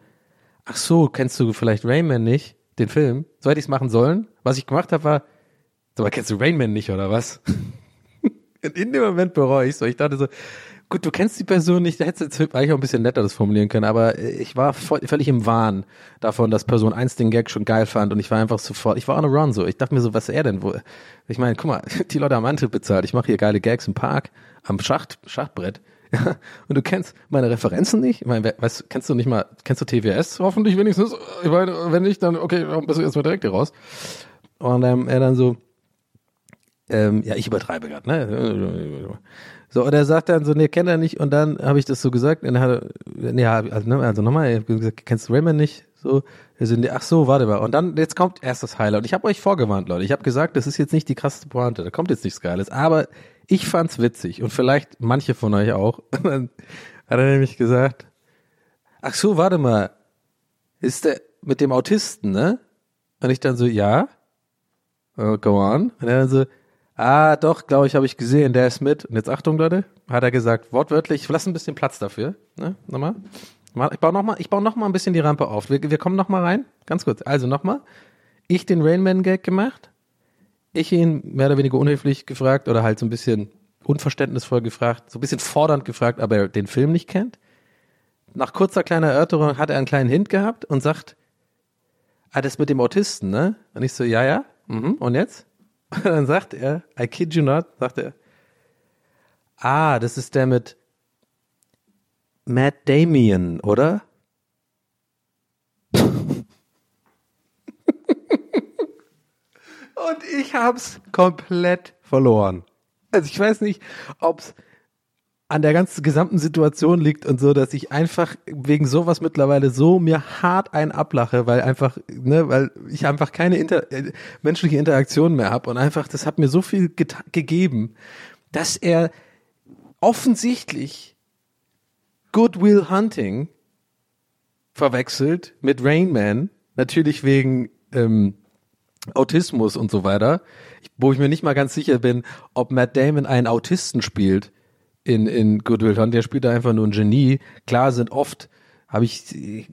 S4: ach so, kennst du vielleicht Rayman nicht, den Film? So hätte ich es machen sollen. Was ich gemacht habe, war, so, aber kennst du Rayman nicht, oder was? in dem Moment bereue ich so. Ich dachte so, Gut, du kennst die Person nicht, da hättest du jetzt eigentlich auch ein bisschen netter das formulieren können, aber äh, ich war voll, völlig im Wahn davon, dass Person 1 den Gag schon geil fand und ich war einfach sofort, ich war on a run so. Ich dachte mir so, was ist er denn wohl? Ich meine, guck mal, die Leute haben Antritt bezahlt, ich mache hier geile Gags im Park, am Schacht, Schachbrett. Und du kennst meine Referenzen nicht? Ich meine, weißt, kennst du nicht mal, kennst du TWS hoffentlich wenigstens? Ich meine, wenn nicht, dann okay, dann bist du erstmal direkt hier raus. Und ähm, er dann so, ähm, ja, ich übertreibe gerade, ne? So, und er sagt dann so, nee, kennt er nicht. Und dann habe ich das so gesagt. Und dann hat er, nee, also, ne, also nochmal, ich habe gesagt, kennst du Raymond nicht? So, wir sind, ach so, warte mal. Und dann, jetzt kommt erst das Highlight. Und ich habe euch vorgewarnt, Leute. Ich habe gesagt, das ist jetzt nicht die krasseste Pointe. Da kommt jetzt nichts Geiles. Aber ich fand's witzig. Und vielleicht manche von euch auch. Dann hat er nämlich gesagt, ach so, warte mal. Ist der mit dem Autisten, ne? Und ich dann so, ja. Uh, go on. Und er dann so, Ah, doch, glaube ich, habe ich gesehen, der ist mit. Und jetzt Achtung, Leute, hat er gesagt, wortwörtlich, lass ein bisschen Platz dafür. Ne? Nochmal. Ich baue noch mal, ich baue noch ein bisschen die Rampe auf. Wir, wir kommen noch mal rein. Ganz kurz. Also noch mal. Ich den Rainman-Gag gemacht. Ich ihn mehr oder weniger unhöflich gefragt oder halt so ein bisschen unverständnisvoll gefragt, so ein bisschen fordernd gefragt, aber er den Film nicht kennt. Nach kurzer kleiner Erörterung hat er einen kleinen Hint gehabt und sagt, ah, das mit dem Autisten, ne? Und ich so, ja, ja. Mhm. Und jetzt? Und dann sagt er, I kid you not, sagt er, ah, das ist der mit Matt Damien, oder? Und ich hab's komplett verloren. Also ich weiß nicht, ob's an der ganzen gesamten Situation liegt und so, dass ich einfach wegen sowas mittlerweile so mir hart ein ablache, weil einfach, ne, weil ich einfach keine inter äh, menschliche Interaktion mehr habe und einfach, das hat mir so viel gegeben, dass er offensichtlich Goodwill Hunting verwechselt mit Rain Man, natürlich wegen ähm, Autismus und so weiter, wo ich mir nicht mal ganz sicher bin, ob Matt Damon einen Autisten spielt in, in Goodwill Hunting. Der spielt da einfach nur ein Genie. Klar sind oft, habe ich, ich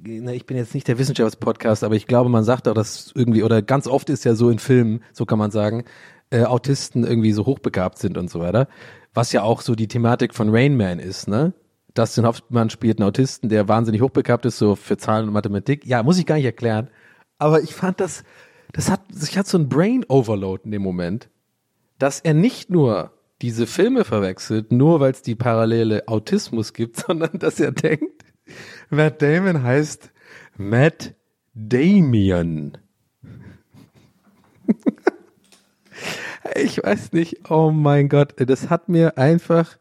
S4: bin jetzt nicht der Wissenschaftspodcast, aber ich glaube, man sagt auch, dass irgendwie, oder ganz oft ist ja so in Filmen, so kann man sagen, äh, Autisten irgendwie so hochbegabt sind und so weiter. Was ja auch so die Thematik von Rain Man ist, ne? Dustin Hoffmann spielt einen Autisten, der wahnsinnig hochbegabt ist, so für Zahlen und Mathematik. Ja, muss ich gar nicht erklären. Aber ich fand das, das hat, ich hatte so ein Brain Overload in dem Moment, dass er nicht nur diese Filme verwechselt, nur weil es die parallele Autismus gibt, sondern dass er denkt, Matt Damon heißt Matt Damien. ich weiß nicht, oh mein Gott, das hat mir einfach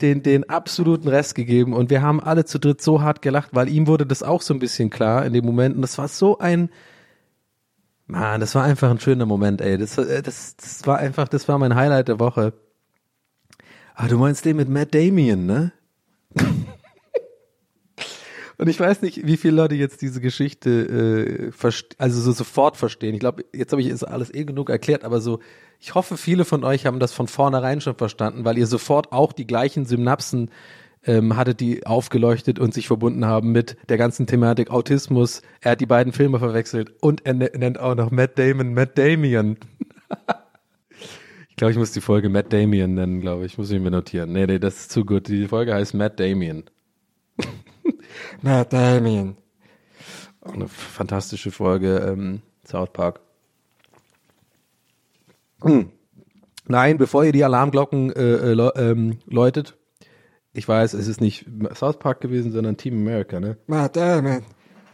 S4: den, den absoluten Rest gegeben und wir haben alle zu dritt so hart gelacht, weil ihm wurde das auch so ein bisschen klar in dem Moment und das war so ein, man, das war einfach ein schöner Moment, ey, das, äh, das, das war einfach, das war mein Highlight der Woche. Ah, du meinst den mit Matt Damien, ne? Und ich weiß nicht, wie viele Leute jetzt diese Geschichte äh, also so sofort verstehen. Ich glaube, jetzt habe ich es alles eh genug erklärt, aber so, ich hoffe, viele von euch haben das von vornherein schon verstanden, weil ihr sofort auch die gleichen Synapsen ähm, hattet, die aufgeleuchtet und sich verbunden haben mit der ganzen Thematik Autismus. Er hat die beiden Filme verwechselt und er ne-, nennt auch noch Matt Damon, Matt Damien. ich glaube, ich muss die Folge Matt Damien nennen, glaube ich. Muss ich mir notieren. Nee, nee, das ist zu gut. Die Folge heißt Matt Damien. Matt Damien. Auch eine fantastische Folge, ähm, South Park. Hm. Nein, bevor ihr die Alarmglocken äh, äh, ähm, läutet, ich weiß, es ist nicht South Park gewesen, sondern Team America, ne? Matt Damon,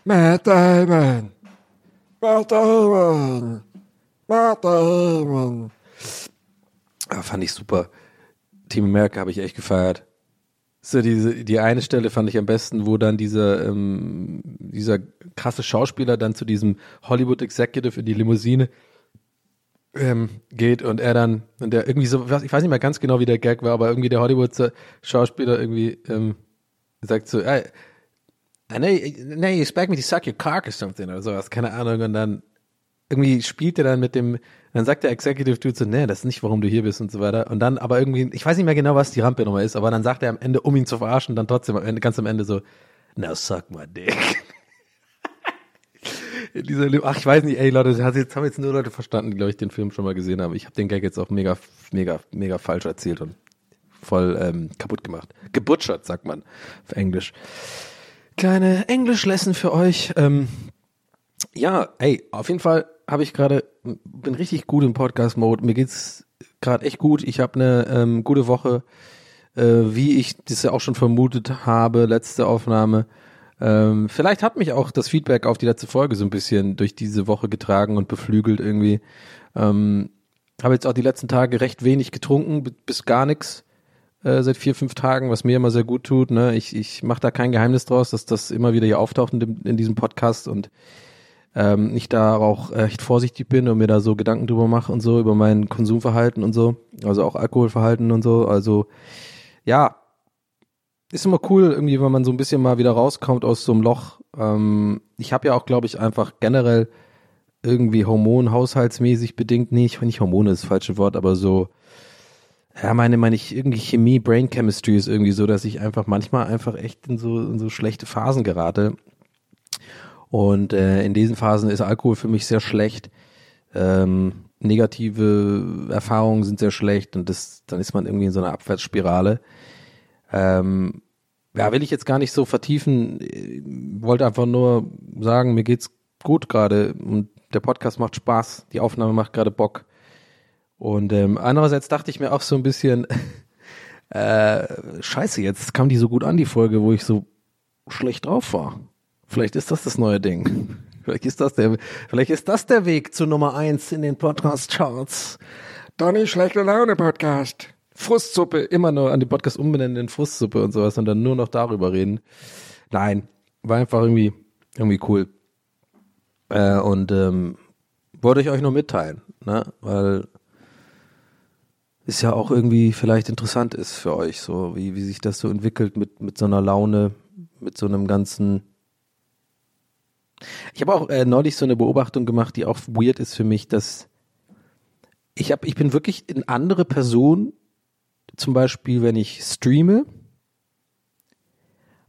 S4: Matt Damon, Matt Damon, Matt Damon. Ah, fand ich super. Team America habe ich echt gefeiert. So diese, die eine Stelle fand ich am besten, wo dann dieser, ähm, dieser krasse Schauspieler dann zu diesem Hollywood Executive in die Limousine ähm, geht und er dann, und der irgendwie so, ich weiß nicht mehr ganz genau, wie der Gag war, aber irgendwie der Hollywood-Schauspieler irgendwie ähm, sagt so, hey, I know, no, you expect me to suck your cock or something oder sowas, keine Ahnung, und dann irgendwie spielt er dann mit dem, dann sagt der Executive Dude so, nee, das ist nicht, warum du hier bist und so weiter. Und dann aber irgendwie, ich weiß nicht mehr genau, was die Rampe nochmal ist, aber dann sagt er am Ende, um ihn zu verarschen, dann trotzdem ganz am Ende so, now suck my dick. Dieser, ach, ich weiß nicht, ey Leute, jetzt haben jetzt nur Leute verstanden, die, glaube ich, den Film schon mal gesehen haben. Ich habe den Gag jetzt auch mega, mega, mega falsch erzählt und voll ähm, kaputt gemacht. Gebutschert, sagt man auf Englisch. Kleine Englisch-Lesson für euch. Ähm, ja, ey, auf jeden Fall habe ich gerade, bin richtig gut im Podcast-Mode. Mir geht's gerade echt gut. Ich habe eine ähm, gute Woche, äh, wie ich das ja auch schon vermutet habe, letzte Aufnahme. Ähm, vielleicht hat mich auch das Feedback auf die letzte Folge so ein bisschen durch diese Woche getragen und beflügelt irgendwie. Ähm, habe jetzt auch die letzten Tage recht wenig getrunken, bis gar nichts äh, seit vier, fünf Tagen, was mir immer sehr gut tut. Ne? Ich, ich mache da kein Geheimnis draus, dass das immer wieder hier auftaucht in, dem, in diesem Podcast und ähm, ich da auch echt vorsichtig bin und mir da so Gedanken drüber mache und so, über mein Konsumverhalten und so, also auch Alkoholverhalten und so. Also ja, ist immer cool, irgendwie, wenn man so ein bisschen mal wieder rauskommt aus so einem Loch. Ähm, ich habe ja auch, glaube ich, einfach generell irgendwie hormonhaushaltsmäßig bedingt, nicht, nicht Hormone ist das falsche Wort, aber so ja, meine, meine ich, irgendwie Chemie, Brain Chemistry ist irgendwie so, dass ich einfach manchmal einfach echt in so, in so schlechte Phasen gerate. Und äh, in diesen Phasen ist Alkohol für mich sehr schlecht. Ähm, negative Erfahrungen sind sehr schlecht und das, dann ist man irgendwie in so einer Abwärtsspirale. Ähm, ja, will ich jetzt gar nicht so vertiefen. Wollte einfach nur sagen, mir geht's gut gerade und der Podcast macht Spaß, die Aufnahme macht gerade Bock. Und ähm, andererseits dachte ich mir auch so ein bisschen, äh, scheiße, jetzt kam die so gut an, die Folge, wo ich so schlecht drauf war. Vielleicht ist das das neue Ding. Vielleicht ist das der, vielleicht ist das der Weg zu Nummer eins in den Podcast-Charts. Donny schlechte Laune Podcast. Frustsuppe, immer nur an die Podcast umbenennen in Frustsuppe und sowas und dann nur noch darüber reden. Nein, war einfach irgendwie, irgendwie cool. Äh, und ähm, wollte ich euch nur mitteilen, ne? Weil ist ja auch irgendwie vielleicht interessant ist für euch, so wie, wie sich das so entwickelt mit, mit so einer Laune, mit so einem ganzen. Ich habe auch äh, neulich so eine Beobachtung gemacht, die auch weird ist für mich, dass ich habe, ich bin wirklich eine andere Person, zum Beispiel, wenn ich streame,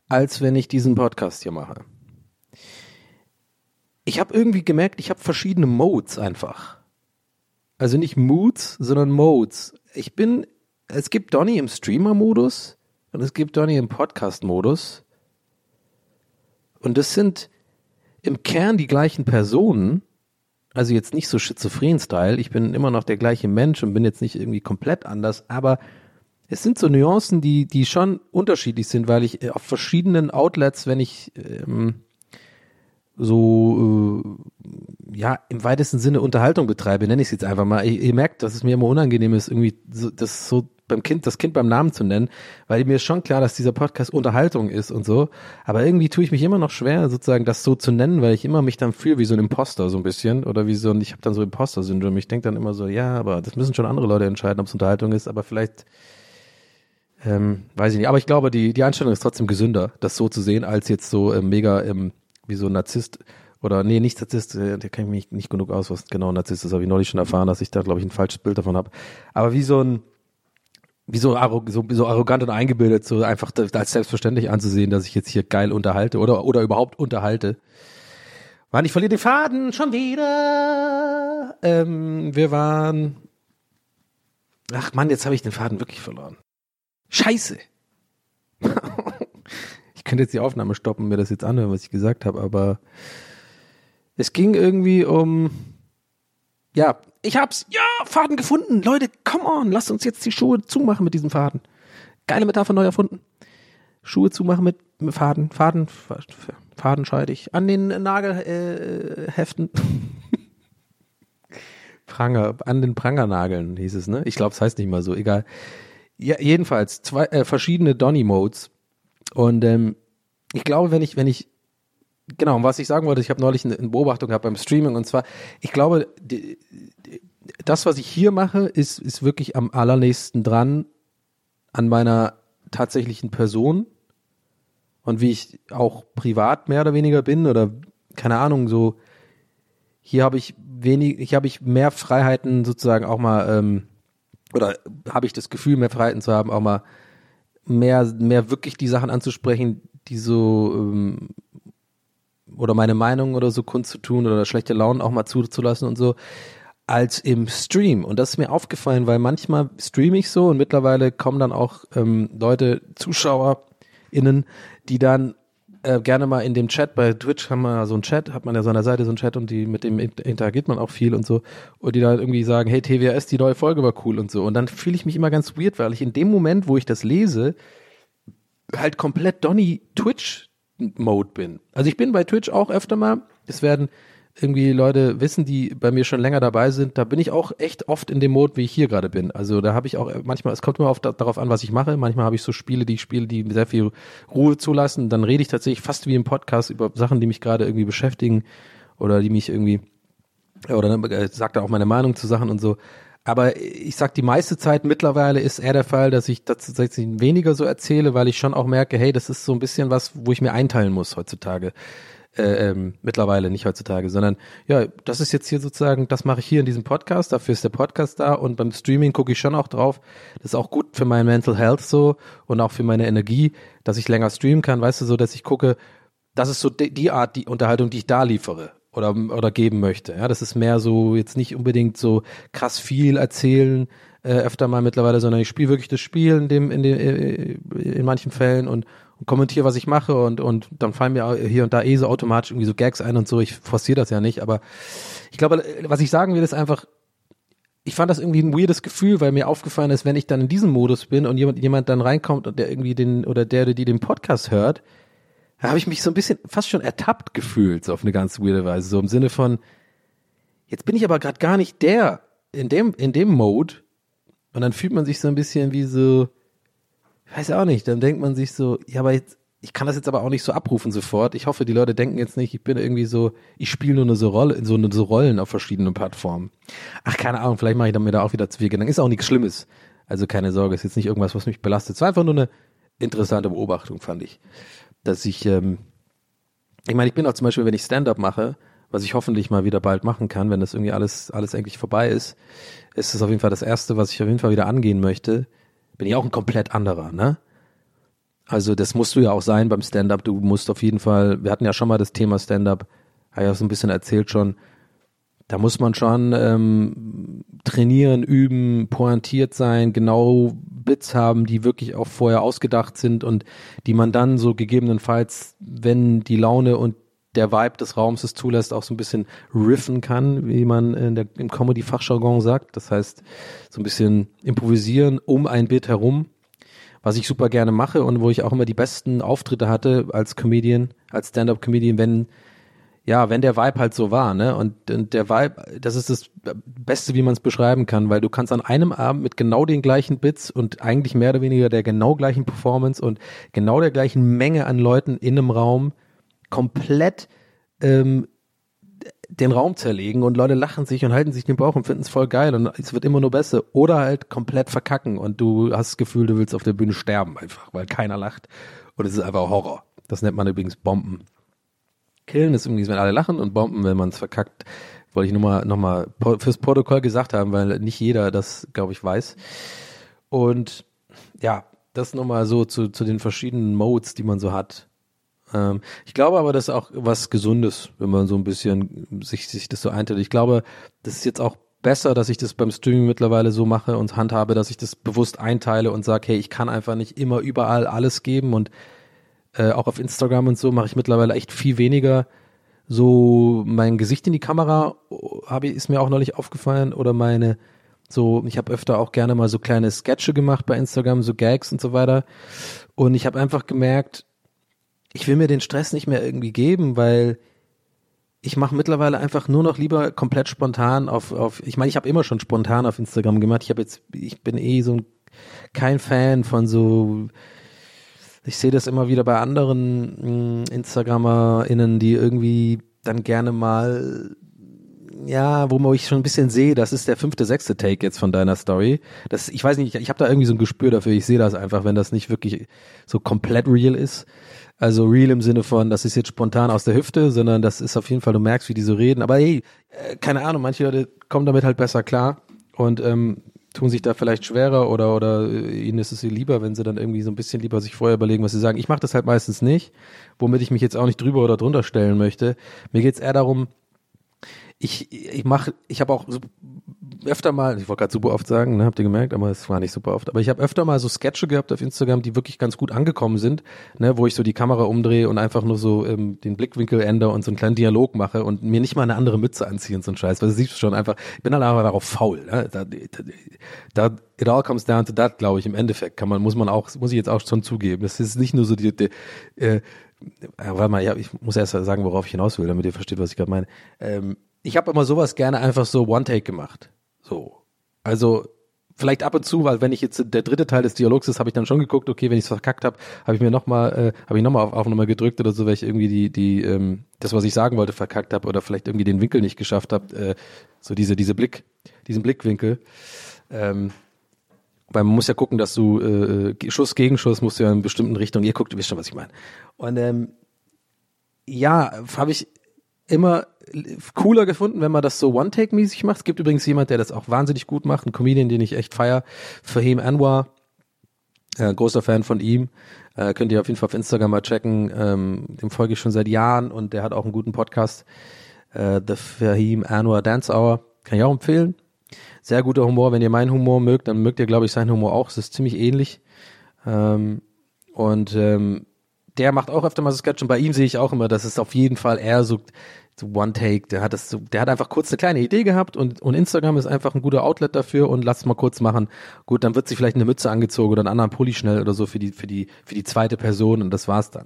S4: als wenn ich diesen Podcast hier mache. Ich habe irgendwie gemerkt, ich habe verschiedene Modes einfach. Also nicht Moods, sondern Modes ich bin, es gibt Donny im Streamer-Modus und es gibt Donny im Podcast-Modus. Und das sind im Kern die gleichen Personen. Also jetzt nicht so schizophren-Style. Ich bin immer noch der gleiche Mensch und bin jetzt nicht irgendwie komplett anders, aber es sind so Nuancen, die, die schon unterschiedlich sind, weil ich auf verschiedenen Outlets, wenn ich ähm, so äh, ja im weitesten Sinne Unterhaltung betreibe, nenne ich es jetzt einfach mal. Ihr, ihr, merkt, dass es mir immer unangenehm ist, irgendwie so, das so beim Kind, das Kind beim Namen zu nennen, weil mir ist schon klar, dass dieser Podcast Unterhaltung ist und so. Aber irgendwie tue ich mich immer noch schwer, sozusagen das so zu nennen, weil ich immer mich dann fühle wie so ein Imposter so ein bisschen oder wie so ein, ich habe dann so Imposter-Syndrom. Ich denke dann immer so, ja, aber das müssen schon andere Leute entscheiden, ob es Unterhaltung ist, aber vielleicht ähm, weiß ich nicht. Aber ich glaube, die, die Einstellung ist trotzdem gesünder, das so zu sehen, als jetzt so ähm, mega ähm, wie so ein Narzisst oder nee, nicht Narzisst, äh, der kenne ich mich nicht genug aus, was genau Narzisst ist, habe ich neulich schon erfahren, dass ich da, glaube ich, ein falsches Bild davon habe. Aber wie so ein, wie so, so, so arrogant und eingebildet, so einfach als selbstverständlich anzusehen, dass ich jetzt hier geil unterhalte oder, oder überhaupt unterhalte. Wann ich verliere den Faden schon wieder. Ähm, wir waren. Ach Mann, jetzt habe ich den Faden wirklich verloren. Scheiße. könnte jetzt die Aufnahme stoppen mir das jetzt anhören, was ich gesagt habe, aber es ging irgendwie um, ja, ich hab's, ja, Faden gefunden. Leute, come on, lasst uns jetzt die Schuhe zumachen mit diesem Faden. Geile Metapher neu erfunden. Schuhe zumachen mit, mit Faden, Faden, fadenscheidig. An den Nagelheften. Äh, Pranger, an den Prangernageln hieß es, ne? Ich glaube, es heißt nicht mal so, egal. Ja, jedenfalls zwei äh, verschiedene Donny Modes und ähm, ich glaube, wenn ich, wenn ich, genau, was ich sagen wollte, ich habe neulich eine, eine, Beobachtung gehabt beim Streaming und zwar, ich glaube, die, die, das, was ich hier mache, ist, ist wirklich am allernächsten dran an meiner tatsächlichen Person und wie ich auch privat mehr oder weniger bin oder keine Ahnung, so hier habe ich wenig, ich habe ich mehr Freiheiten sozusagen auch mal ähm, oder habe ich das Gefühl, mehr Freiheiten zu haben, auch mal mehr, mehr wirklich die Sachen anzusprechen, die so ähm, oder meine Meinung oder so kundzutun oder schlechte Launen auch mal zuzulassen und so, als im Stream. Und das ist mir aufgefallen, weil manchmal streame ich so und mittlerweile kommen dann auch ähm, Leute, ZuschauerInnen, die dann äh, gerne mal in dem Chat, bei Twitch haben wir so einen Chat, hat man ja so an der Seite so einen Chat und die mit dem interagiert man auch viel und so. Und die da irgendwie sagen, hey TWS, die neue Folge war cool und so. Und dann fühle ich mich immer ganz weird, weil ich in dem Moment, wo ich das lese, halt komplett Donny Twitch Mode bin. Also ich bin bei Twitch auch öfter mal. Es werden irgendwie Leute wissen, die bei mir schon länger dabei sind, da bin ich auch echt oft in dem Mode, wie ich hier gerade bin. Also da habe ich auch manchmal, es kommt immer auf, darauf an, was ich mache. Manchmal habe ich so Spiele, die ich spiele, die sehr viel Ruhe zulassen. Dann rede ich tatsächlich fast wie im Podcast über Sachen, die mich gerade irgendwie beschäftigen oder die mich irgendwie oder äh, sagt er auch meine Meinung zu Sachen und so. Aber ich sag, die meiste Zeit mittlerweile ist eher der Fall, dass ich tatsächlich weniger so erzähle, weil ich schon auch merke, hey, das ist so ein bisschen was, wo ich mir einteilen muss heutzutage Äh, ähm, mittlerweile, nicht heutzutage, sondern ja, das ist jetzt hier sozusagen, das mache ich hier in diesem Podcast, dafür ist der Podcast da und beim Streaming gucke ich schon auch drauf. Das ist auch gut für mein Mental Health so und auch für meine Energie, dass ich länger streamen kann, weißt du, so, dass ich gucke, das ist so die, die Art, die Unterhaltung, die ich da liefere oder, oder geben möchte. Ja, das ist mehr so, jetzt nicht unbedingt so krass viel erzählen, äh, öfter mal mittlerweile, sondern ich spiele wirklich das Spiel in dem, in dem, äh, in manchen Fällen und, und kommentiere, was ich mache und, und dann fallen mir hier und da eh so automatisch irgendwie so Gags ein und so. Ich forciere das ja nicht, aber ich glaube, was ich sagen will, ist einfach, ich fand das irgendwie ein weirdes Gefühl, weil mir aufgefallen ist, wenn ich dann in diesem Modus bin und jemand, jemand dann reinkommt und der irgendwie den, oder der, die den Podcast hört, da habe ich mich so ein bisschen fast schon ertappt gefühlt, so auf eine ganz weirde Weise, so im Sinne von, jetzt bin ich aber gerade gar nicht der in dem, in dem Mode und dann fühlt man sich so ein bisschen wie so, ich weiß auch nicht, dann denkt man sich so, ja, aber jetzt, ich kann das jetzt aber auch nicht so abrufen sofort. Ich hoffe, die Leute denken jetzt nicht, ich bin irgendwie so, ich spiele nur eine so Rolle, so eine so Rollen auf verschiedenen Plattformen. Ach, keine Ahnung, vielleicht mache ich mir da auch wieder zu viel Gedanken. Ist auch nichts Schlimmes. Also keine Sorge, ist jetzt nicht irgendwas, was mich belastet. Es war einfach nur eine interessante Beobachtung, fand ich dass ich, ähm, ich meine, ich bin auch zum Beispiel, wenn ich Stand-up mache, was ich hoffentlich mal wieder bald machen kann, wenn das irgendwie alles, alles eigentlich vorbei ist, ist es auf jeden Fall das Erste, was ich auf jeden Fall wieder angehen möchte. Bin ich auch ein komplett anderer, ne? Also das musst du ja auch sein beim Stand-up. Du musst auf jeden Fall, wir hatten ja schon mal das Thema Stand-up, habe ich auch so ein bisschen erzählt schon, da muss man schon ähm, trainieren, üben, pointiert sein, genau Bits haben, die wirklich auch vorher ausgedacht sind und die man dann so gegebenenfalls, wenn die Laune und der Vibe des Raums es zulässt, auch so ein bisschen riffen kann, wie man in der, im Comedy-Fachjargon sagt. Das heißt, so ein bisschen improvisieren um ein Bit herum, was ich super gerne mache und wo ich auch immer die besten Auftritte hatte als Comedian, als Stand-up-Comedian, wenn ja, wenn der Vibe halt so war, ne? Und, und der Vibe, das ist das Beste, wie man es beschreiben kann, weil du kannst an einem Abend mit genau den gleichen Bits und eigentlich mehr oder weniger der genau gleichen Performance und genau der gleichen Menge an Leuten in einem Raum komplett ähm, den Raum zerlegen und Leute lachen sich und halten sich den Bauch und finden es voll geil und es wird immer nur besser oder halt komplett verkacken und du hast das Gefühl, du willst auf der Bühne sterben einfach, weil keiner lacht und es ist einfach Horror. Das nennt man übrigens Bomben. Killen ist irgendwie, wenn alle lachen und bomben, wenn man es verkackt. Wollte ich nur mal, noch mal fürs Protokoll gesagt haben, weil nicht jeder das, glaube ich, weiß. Und ja, das nochmal so zu, zu den verschiedenen Modes, die man so hat. Ähm, ich glaube aber, das ist auch was Gesundes, wenn man so ein bisschen sich, sich das so einteilt. Ich glaube, das ist jetzt auch besser, dass ich das beim Streaming mittlerweile so mache und handhabe, dass ich das bewusst einteile und sage, hey, ich kann einfach nicht immer überall alles geben und äh, auch auf Instagram und so mache ich mittlerweile echt viel weniger so mein Gesicht in die Kamera habe ist mir auch neulich aufgefallen oder meine so ich habe öfter auch gerne mal so kleine Sketche gemacht bei Instagram so Gags und so weiter und ich habe einfach gemerkt ich will mir den Stress nicht mehr irgendwie geben weil ich mache mittlerweile einfach nur noch lieber komplett spontan auf auf ich meine ich habe immer schon spontan auf Instagram gemacht ich habe jetzt ich bin eh so kein Fan von so ich sehe das immer wieder bei anderen mh, InstagrammerInnen, die irgendwie dann gerne mal ja, wo man ich schon ein bisschen sehe, das ist der fünfte, sechste Take jetzt von deiner Story. Das, ich weiß nicht, ich, ich habe da irgendwie so ein Gespür dafür. Ich sehe das einfach, wenn das nicht wirklich so komplett real ist. Also real im Sinne von, das ist jetzt spontan aus der Hüfte, sondern das ist auf jeden Fall, du merkst, wie die so reden. Aber hey, äh, keine Ahnung, manche Leute kommen damit halt besser klar. Und ähm, tun sich da vielleicht schwerer oder oder äh, ihnen ist es lieber, wenn sie dann irgendwie so ein bisschen lieber sich vorher überlegen, was sie sagen. Ich mache das halt meistens nicht, womit ich mich jetzt auch nicht drüber oder drunter stellen möchte. Mir geht's eher darum, ich ich mache, ich habe auch so öfter mal, ich wollte gerade super oft sagen, ne, habt ihr gemerkt, aber es war nicht super oft, aber ich habe öfter mal so Sketche gehabt auf Instagram, die wirklich ganz gut angekommen sind, ne, wo ich so die Kamera umdrehe und einfach nur so ähm, den Blickwinkel ändere und so einen kleinen Dialog mache und mir nicht mal eine andere Mütze anziehe und so ein Scheiß, weil du siehst schon einfach, ich bin dann aber darauf faul, ne, da, da, it all comes down to that, glaube ich, im Endeffekt kann man, muss man auch, muss ich jetzt auch schon zugeben, das ist nicht nur so die, die äh, warte mal, ja, ich muss erst sagen, worauf ich hinaus will, damit ihr versteht, was ich gerade meine. Ähm, ich habe immer sowas gerne einfach so One-Take gemacht. So. Also vielleicht ab und zu, weil wenn ich jetzt der dritte Teil des Dialogs ist, habe ich dann schon geguckt, okay, wenn ich es verkackt habe, habe ich mir nochmal, äh, habe ich nochmal auf Aufnahme gedrückt oder so, weil ich irgendwie die, die, ähm, das, was ich sagen wollte, verkackt habe oder vielleicht irgendwie den Winkel nicht geschafft habe, äh, so diese, diese Blick, diesen Blickwinkel. Ähm, weil man muss ja gucken, dass du äh, Schuss gegen Schuss musst du ja in bestimmten Richtungen, ihr guckt, ihr wisst schon, was ich meine. Und ähm, ja, habe ich immer cooler gefunden, wenn man das so One-Take-mäßig macht. Es gibt übrigens jemand, der das auch wahnsinnig gut macht, ein Comedian, den ich echt feier, Fahim Anwar, äh, großer Fan von ihm. Äh, könnt ihr auf jeden Fall auf Instagram mal checken. Ähm, dem folge ich schon seit Jahren und der hat auch einen guten Podcast. Äh, The Fahim Anwar Dance Hour. Kann ich auch empfehlen. Sehr guter Humor. Wenn ihr meinen Humor mögt, dann mögt ihr, glaube ich, seinen Humor auch. Es ist ziemlich ähnlich. Ähm, und ähm, der macht auch öfter mal so Sketch und bei ihm sehe ich auch immer, dass es auf jeden Fall eher so, so One Take, der hat das so, der hat einfach kurz eine kleine Idee gehabt und, und Instagram ist einfach ein guter Outlet dafür und lasst mal kurz machen. Gut, dann wird sich vielleicht eine Mütze angezogen oder einen anderen Pulli schnell oder so für die, für die, für die zweite Person und das war's dann.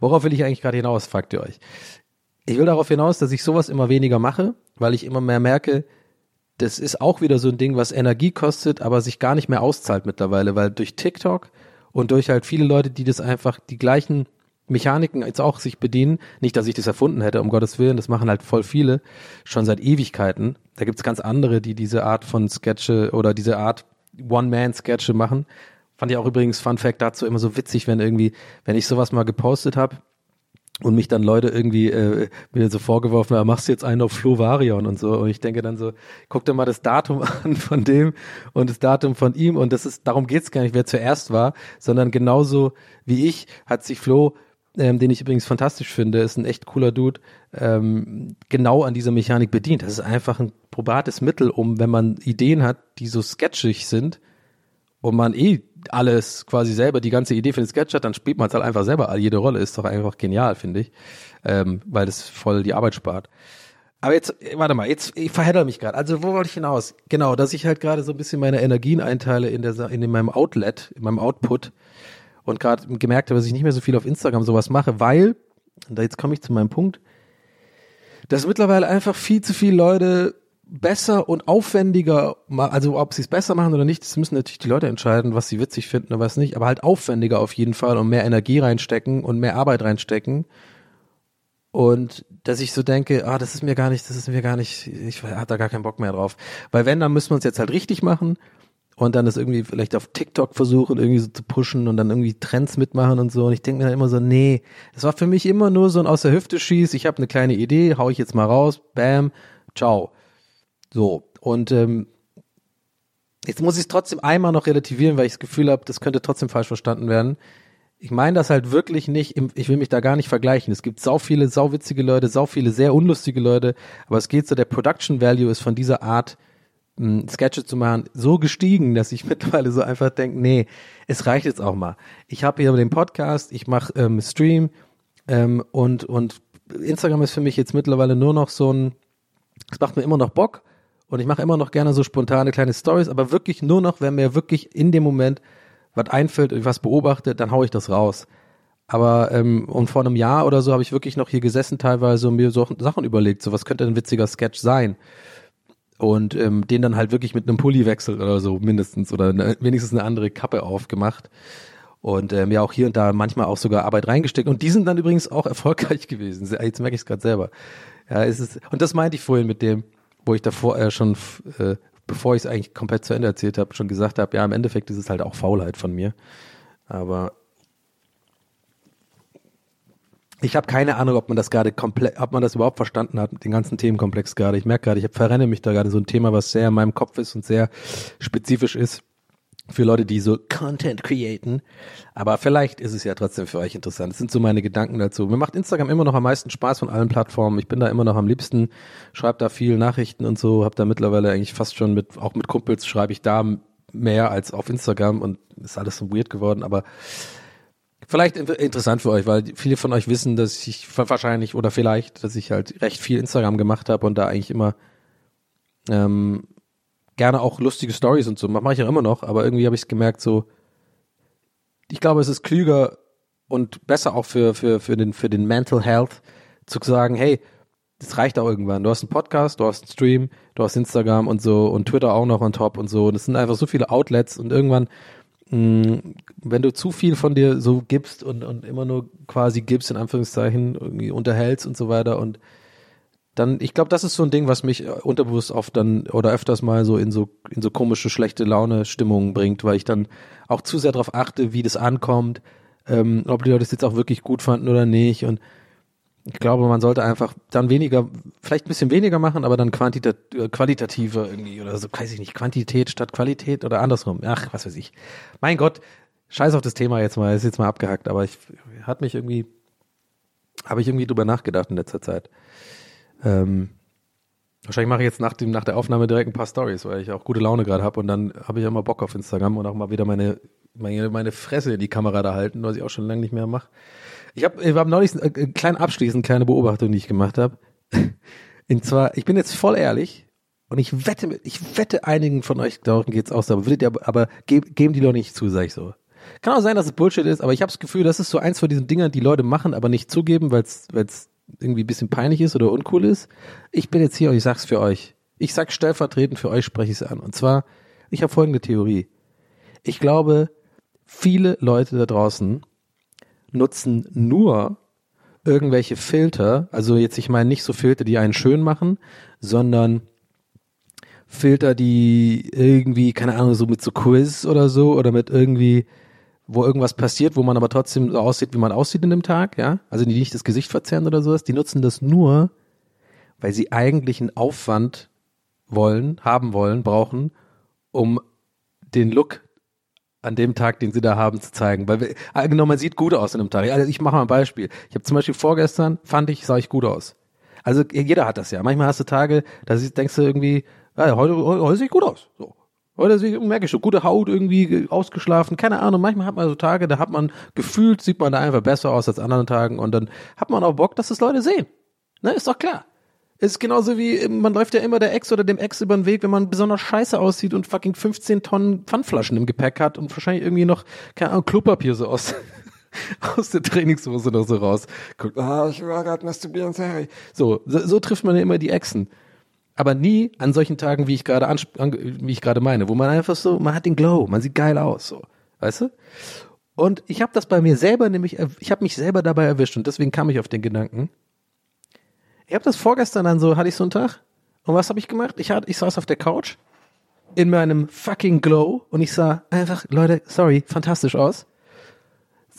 S4: Worauf will ich eigentlich gerade hinaus, fragt ihr euch? Ich will darauf hinaus, dass ich sowas immer weniger mache, weil ich immer mehr merke, das ist auch wieder so ein Ding, was Energie kostet, aber sich gar nicht mehr auszahlt mittlerweile, weil durch TikTok und durch halt viele Leute, die das einfach die gleichen Mechaniken jetzt auch sich bedienen. Nicht, dass ich das erfunden hätte, um Gottes Willen, das machen halt voll viele, schon seit Ewigkeiten. Da gibt's ganz andere, die diese Art von Sketche oder diese Art One-Man-Sketche machen. Fand ich auch übrigens, Fun Fact dazu, immer so witzig, wenn irgendwie, wenn ich sowas mal gepostet habe, und mich dann Leute irgendwie äh, mir so vorgeworfen haben, machst du jetzt einen auf Flovarion und so. Und ich denke dann so, guck dir mal das Datum an von dem und das Datum von ihm. Und das ist, darum geht's gar nicht, wer zuerst war, sondern genauso wie ich hat sich Flo, ähm, den ich übrigens fantastisch finde, ist ein echt cooler Dude, ähm, genau an dieser Mechanik bedient. Das ist einfach ein probates Mittel, um, wenn man Ideen hat, die so sketchig sind, und man eh alles quasi selber, die ganze Idee für den Sketch hat, dann spielt man es halt einfach selber. Jede Rolle ist doch einfach genial, finde ich, ähm, weil das voll die Arbeit spart. Aber jetzt, warte mal, jetzt, ich verhedder mich gerade. Also, wo wollte ich hinaus? Genau, dass ich halt gerade so ein bisschen meine Energien einteile in der, in meinem Outlet, in meinem Output und gerade gemerkt habe, dass ich nicht mehr so viel auf Instagram sowas mache, weil, und da jetzt komme ich zu meinem Punkt, dass mittlerweile einfach viel zu viele Leute besser und aufwendiger, also ob sie es besser machen oder nicht, das müssen natürlich die Leute entscheiden, was sie witzig finden oder was nicht, aber halt aufwendiger auf jeden Fall und mehr Energie reinstecken und mehr Arbeit reinstecken. Und dass ich so denke, ah, das ist mir gar nicht, das ist mir gar nicht, ich hatte da gar keinen Bock mehr drauf. Weil wenn, dann müssen wir es jetzt halt richtig machen und dann das irgendwie vielleicht auf TikTok versuchen, irgendwie so zu pushen und dann irgendwie Trends mitmachen und so. Und ich denke mir dann immer so, nee, das war für mich immer nur so ein aus der Hüfte schieß, ich habe eine kleine Idee, hau ich jetzt mal raus, bam, ciao. So, und ähm, jetzt muss ich es trotzdem einmal noch relativieren, weil ich das Gefühl habe, das könnte trotzdem falsch verstanden werden. Ich meine das halt wirklich nicht, im, ich will mich da gar nicht vergleichen. Es gibt sau viele, sau witzige Leute, sau viele sehr unlustige Leute, aber es geht so, der Production Value ist von dieser Art, Sketche zu machen, so gestiegen, dass ich mittlerweile so einfach denke, nee, es reicht jetzt auch mal. Ich habe hier den Podcast, ich mache ähm, Stream ähm, und, und Instagram ist für mich jetzt mittlerweile nur noch so ein, es macht mir immer noch Bock, und ich mache immer noch gerne so spontane kleine Stories, aber wirklich nur noch, wenn mir wirklich in dem Moment was einfällt und was beobachte, dann hau ich das raus. Aber ähm, und vor einem Jahr oder so habe ich wirklich noch hier gesessen teilweise und mir so Sachen überlegt, so was könnte ein witziger Sketch sein. Und ähm, den dann halt wirklich mit einem Pulli wechselt oder so mindestens oder eine, wenigstens eine andere Kappe aufgemacht. Und ähm, ja auch hier und da manchmal auch sogar Arbeit reingesteckt. Und die sind dann übrigens auch erfolgreich gewesen. Jetzt merke ich es gerade selber. Ja, es ist, und das meinte ich vorhin mit dem, wo ich davor äh, schon, äh, bevor ich es eigentlich komplett zu Ende erzählt habe, schon gesagt habe, ja, im Endeffekt ist es halt auch Faulheit von mir. Aber ich habe keine Ahnung, ob man das gerade komplett, ob man das überhaupt verstanden hat, den ganzen Themenkomplex gerade. Ich merke gerade, ich verrenne mich da gerade so ein Thema, was sehr in meinem Kopf ist und sehr spezifisch ist für Leute, die so Content createn. Aber vielleicht ist es ja trotzdem für euch interessant. Das sind so meine Gedanken dazu. Mir macht Instagram immer noch am meisten Spaß von allen Plattformen. Ich bin da immer noch am liebsten, schreibe da viel Nachrichten und so, habe da mittlerweile eigentlich fast schon mit, auch mit Kumpels schreibe ich da mehr als auf Instagram und ist alles so weird geworden, aber vielleicht interessant für euch, weil viele von euch wissen, dass ich wahrscheinlich oder vielleicht, dass ich halt recht viel Instagram gemacht habe und da eigentlich immer ähm, gerne auch lustige Stories und so, mache ich ja immer noch, aber irgendwie habe ich es gemerkt, so, ich glaube, es ist klüger und besser auch für, für, für, den, für den Mental Health zu sagen, hey, das reicht auch irgendwann. Du hast einen Podcast, du hast einen Stream, du hast Instagram und so und Twitter auch noch on top und so. Und es sind einfach so viele Outlets und irgendwann, wenn du zu viel von dir so gibst und, und immer nur quasi gibst, in Anführungszeichen, irgendwie unterhältst und so weiter und dann, ich glaube, das ist so ein Ding, was mich äh, unterbewusst oft dann oder öfters mal so in so in so komische schlechte Laune Stimmungen bringt, weil ich dann auch zu sehr darauf achte, wie das ankommt, ähm, ob die Leute es jetzt auch wirklich gut fanden oder nicht und Ich glaube, man sollte einfach dann weniger, vielleicht ein bisschen weniger machen, aber dann quantita qualitativer irgendwie oder so, weiß ich nicht, Quantität statt Qualität oder andersrum. Ach, was weiß ich. Mein Gott, scheiß auf das Thema jetzt mal, ist jetzt mal abgehackt, aber ich hat mich irgendwie, habe ich irgendwie drüber nachgedacht in letzter Zeit. Ähm, wahrscheinlich mache ich jetzt nach, dem, nach der Aufnahme direkt ein paar Stories, weil ich auch gute Laune gerade habe und dann habe ich immer Bock auf Instagram und auch mal wieder meine, meine, meine Fresse in die Kamera da halten, was ich auch schon lange nicht mehr mache. Ich habe ich hab neulich äh, kleinen abschließend kleine Beobachtung, die ich gemacht habe. Und zwar, ich bin jetzt voll ehrlich und ich wette, ich wette einigen von euch, darum geht's auch so, aber würdet ihr, aber geb, geben die doch nicht zu, sag ich so. Kann auch sein, dass es Bullshit ist, aber ich habe das Gefühl, das ist so eins von diesen Dingern, die Leute machen, aber nicht zugeben, weil es irgendwie ein bisschen peinlich ist oder uncool ist. Ich bin jetzt hier und ich sag's für euch. Ich sag stellvertretend für euch spreche ich es an. Und zwar, ich habe folgende Theorie. Ich glaube, viele Leute da draußen nutzen nur irgendwelche Filter, also jetzt ich meine nicht so Filter, die einen schön machen, sondern Filter, die irgendwie, keine Ahnung, so mit so Quiz oder so oder mit irgendwie, wo irgendwas passiert, wo man aber trotzdem so aussieht, wie man aussieht in dem Tag, ja, also die nicht das Gesicht verzerren oder sowas, die nutzen das nur, weil sie eigentlich einen Aufwand wollen, haben wollen, brauchen, um den Look an dem Tag, den sie da haben, zu zeigen. Weil wir, ah, genau, man sieht gut aus in einem Tag. Also ich mache mal ein Beispiel. Ich habe zum Beispiel vorgestern, fand ich, sah ich gut aus. Also jeder hat das ja. Manchmal hast du Tage, da denkst du irgendwie, ja, heute, heute, heute sehe ich gut aus. So. Heute sehe ich, merke ich so, gute Haut irgendwie ausgeschlafen, keine Ahnung. Manchmal hat man so Tage, da hat man gefühlt, sieht man da einfach besser aus als anderen Tagen und dann hat man auch Bock, dass das Leute sehen. Ne, ist doch klar. Ist genauso wie, man läuft ja immer der Ex oder dem Ex über den Weg, wenn man besonders scheiße aussieht und fucking 15 Tonnen Pfandflaschen im Gepäck hat und wahrscheinlich irgendwie noch, keine Ahnung, Klopapier so aus, aus der Trainingshose noch so raus. Guckt, ah, ich war gerade masturbieren, sorry. So, so, so trifft man ja immer die Exen. Aber nie an solchen Tagen, wie ich gerade an, wie ich gerade meine, wo man einfach so, man hat den Glow, man sieht geil aus, so. Weißt du? Und ich habe das bei mir selber nämlich, ich habe mich selber dabei erwischt und deswegen kam ich auf den Gedanken, ich habe das vorgestern dann so, hatte ich so einen Tag. Und was habe ich gemacht? Ich, hatte, ich saß auf der Couch in meinem fucking Glow und ich sah einfach, Leute, sorry, fantastisch aus.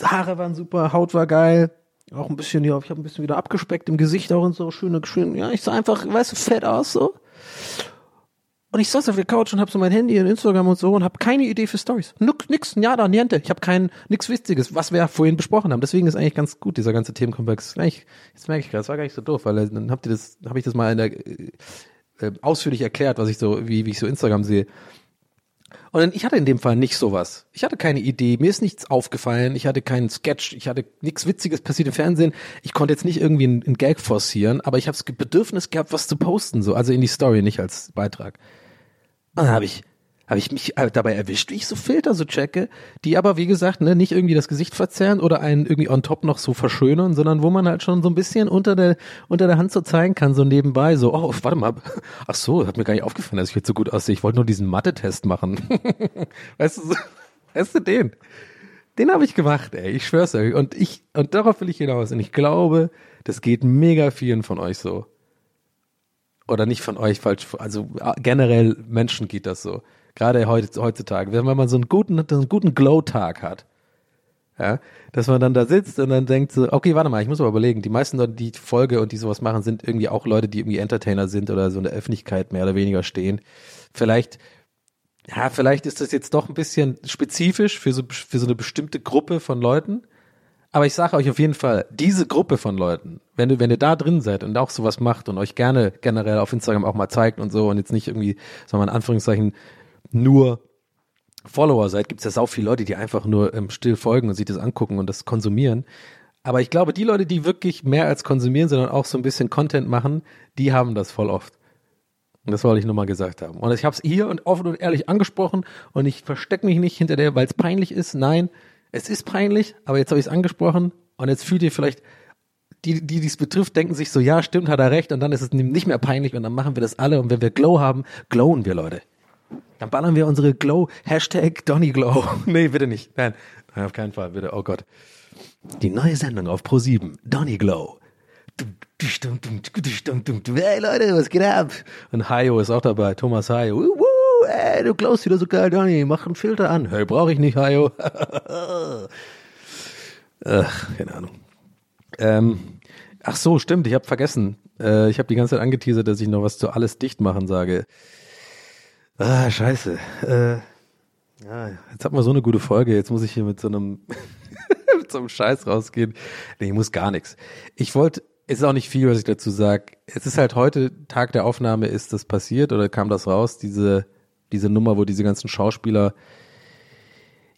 S4: Haare waren super, Haut war geil, auch ein bisschen, ja, ich habe ein bisschen wieder abgespeckt im Gesicht auch und so, schöne, schön, ja, ich sah einfach, weißt du, fett aus so. Und ich saß auf der Couch und habe so mein Handy und Instagram und so und habe keine Idee für Stories. Nix, nix, da, niente. Ich habe kein nix Witziges, was wir vorhin besprochen haben. Deswegen ist eigentlich ganz gut dieser ganze Themenkomplex. Eigentlich, jetzt merke ich gerade, das war gar nicht so doof, weil dann habt ihr das, habe ich das mal in der, äh, äh, ausführlich erklärt, was ich so, wie, wie ich so Instagram sehe. Und ich hatte in dem Fall nicht sowas. Ich hatte keine Idee, mir ist nichts aufgefallen, ich hatte keinen Sketch, ich hatte nichts Witziges passiert im Fernsehen. Ich konnte jetzt nicht irgendwie einen Gag forcieren, aber ich habe das Bedürfnis gehabt, was zu posten, so also in die Story, nicht als Beitrag. Und dann habe ich, habe ich mich äh, dabei erwischt, wie ich so Filter so checke, die aber, wie gesagt, ne, nicht irgendwie das Gesicht verzerren oder einen irgendwie on top noch so verschönern, sondern wo man halt schon so ein bisschen unter der, unter der Hand so zeigen kann, so nebenbei, so, oh, warte mal, ach so, hat mir gar nicht aufgefallen, dass ich jetzt so gut aussehe, ich wollte nur diesen Mathe-Test machen. weißt du, so, weißt du den? Den habe ich gemacht, ey, ich schwör's euch. Und ich, und darauf will ich hinaus. Und ich glaube, das geht mega vielen von euch so oder nicht von euch falsch, also generell Menschen geht das so. Gerade heutzutage, wenn man so einen guten, einen guten Glow-Tag hat, ja, dass man dann da sitzt und dann denkt so, okay, warte mal, ich muss aber überlegen, die meisten Leute, die Folge und die sowas machen, sind irgendwie auch Leute, die irgendwie Entertainer sind oder so in der Öffentlichkeit mehr oder weniger stehen. Vielleicht, ja, vielleicht ist das jetzt doch ein bisschen spezifisch für so, für so eine bestimmte Gruppe von Leuten. Aber ich sage euch auf jeden Fall, diese Gruppe von Leuten, wenn du, wenn ihr da drin seid und auch sowas macht und euch gerne generell auf Instagram auch mal zeigt und so und jetzt nicht irgendwie, sagen wir in Anführungszeichen, nur Follower seid, gibt es ja sau viele Leute, die einfach nur ähm, still folgen und sich das angucken und das konsumieren. Aber ich glaube, die Leute, die wirklich mehr als konsumieren, sondern auch so ein bisschen Content machen, die haben das voll oft. Und das wollte ich nur mal gesagt haben. Und ich habe es hier und offen und ehrlich angesprochen und ich verstecke mich nicht hinter der, weil es peinlich ist. Nein, es ist peinlich, aber jetzt habe ich es angesprochen und jetzt fühlt ihr vielleicht, die, die dies betrifft, denken sich so, ja, stimmt, hat er recht und dann ist es nicht mehr peinlich und dann machen wir das alle und wenn wir Glow haben, glowen wir, Leute. Dann ballern wir unsere Glow, Hashtag Donny Glow. nee, bitte nicht. Nein, nein, auf keinen Fall, bitte, oh Gott. Die neue Sendung auf Pro7, Donny Glow. Hey Leute, was geht ab? Und Hayo ist auch dabei, Thomas Hayo. Ey, du glowst wieder so geil, Donny, mach einen Filter an. Hey, brauche ich nicht, Hayo. Ach, keine Ahnung. Ähm, Ach so, stimmt, ich habe vergessen. Äh, ich habe die ganze Zeit angeteasert, dass ich noch was zu alles dicht machen sage. Ah, scheiße. Äh, ja, jetzt hat man so eine gute Folge, jetzt muss ich hier mit so einem mit so einem Scheiß rausgehen. Nee, ich muss gar nichts. Ich wollte, es ist auch nicht viel, was ich dazu sage. Es ist halt heute, Tag der Aufnahme, ist das passiert oder kam das raus, diese, diese Nummer, wo diese ganzen Schauspieler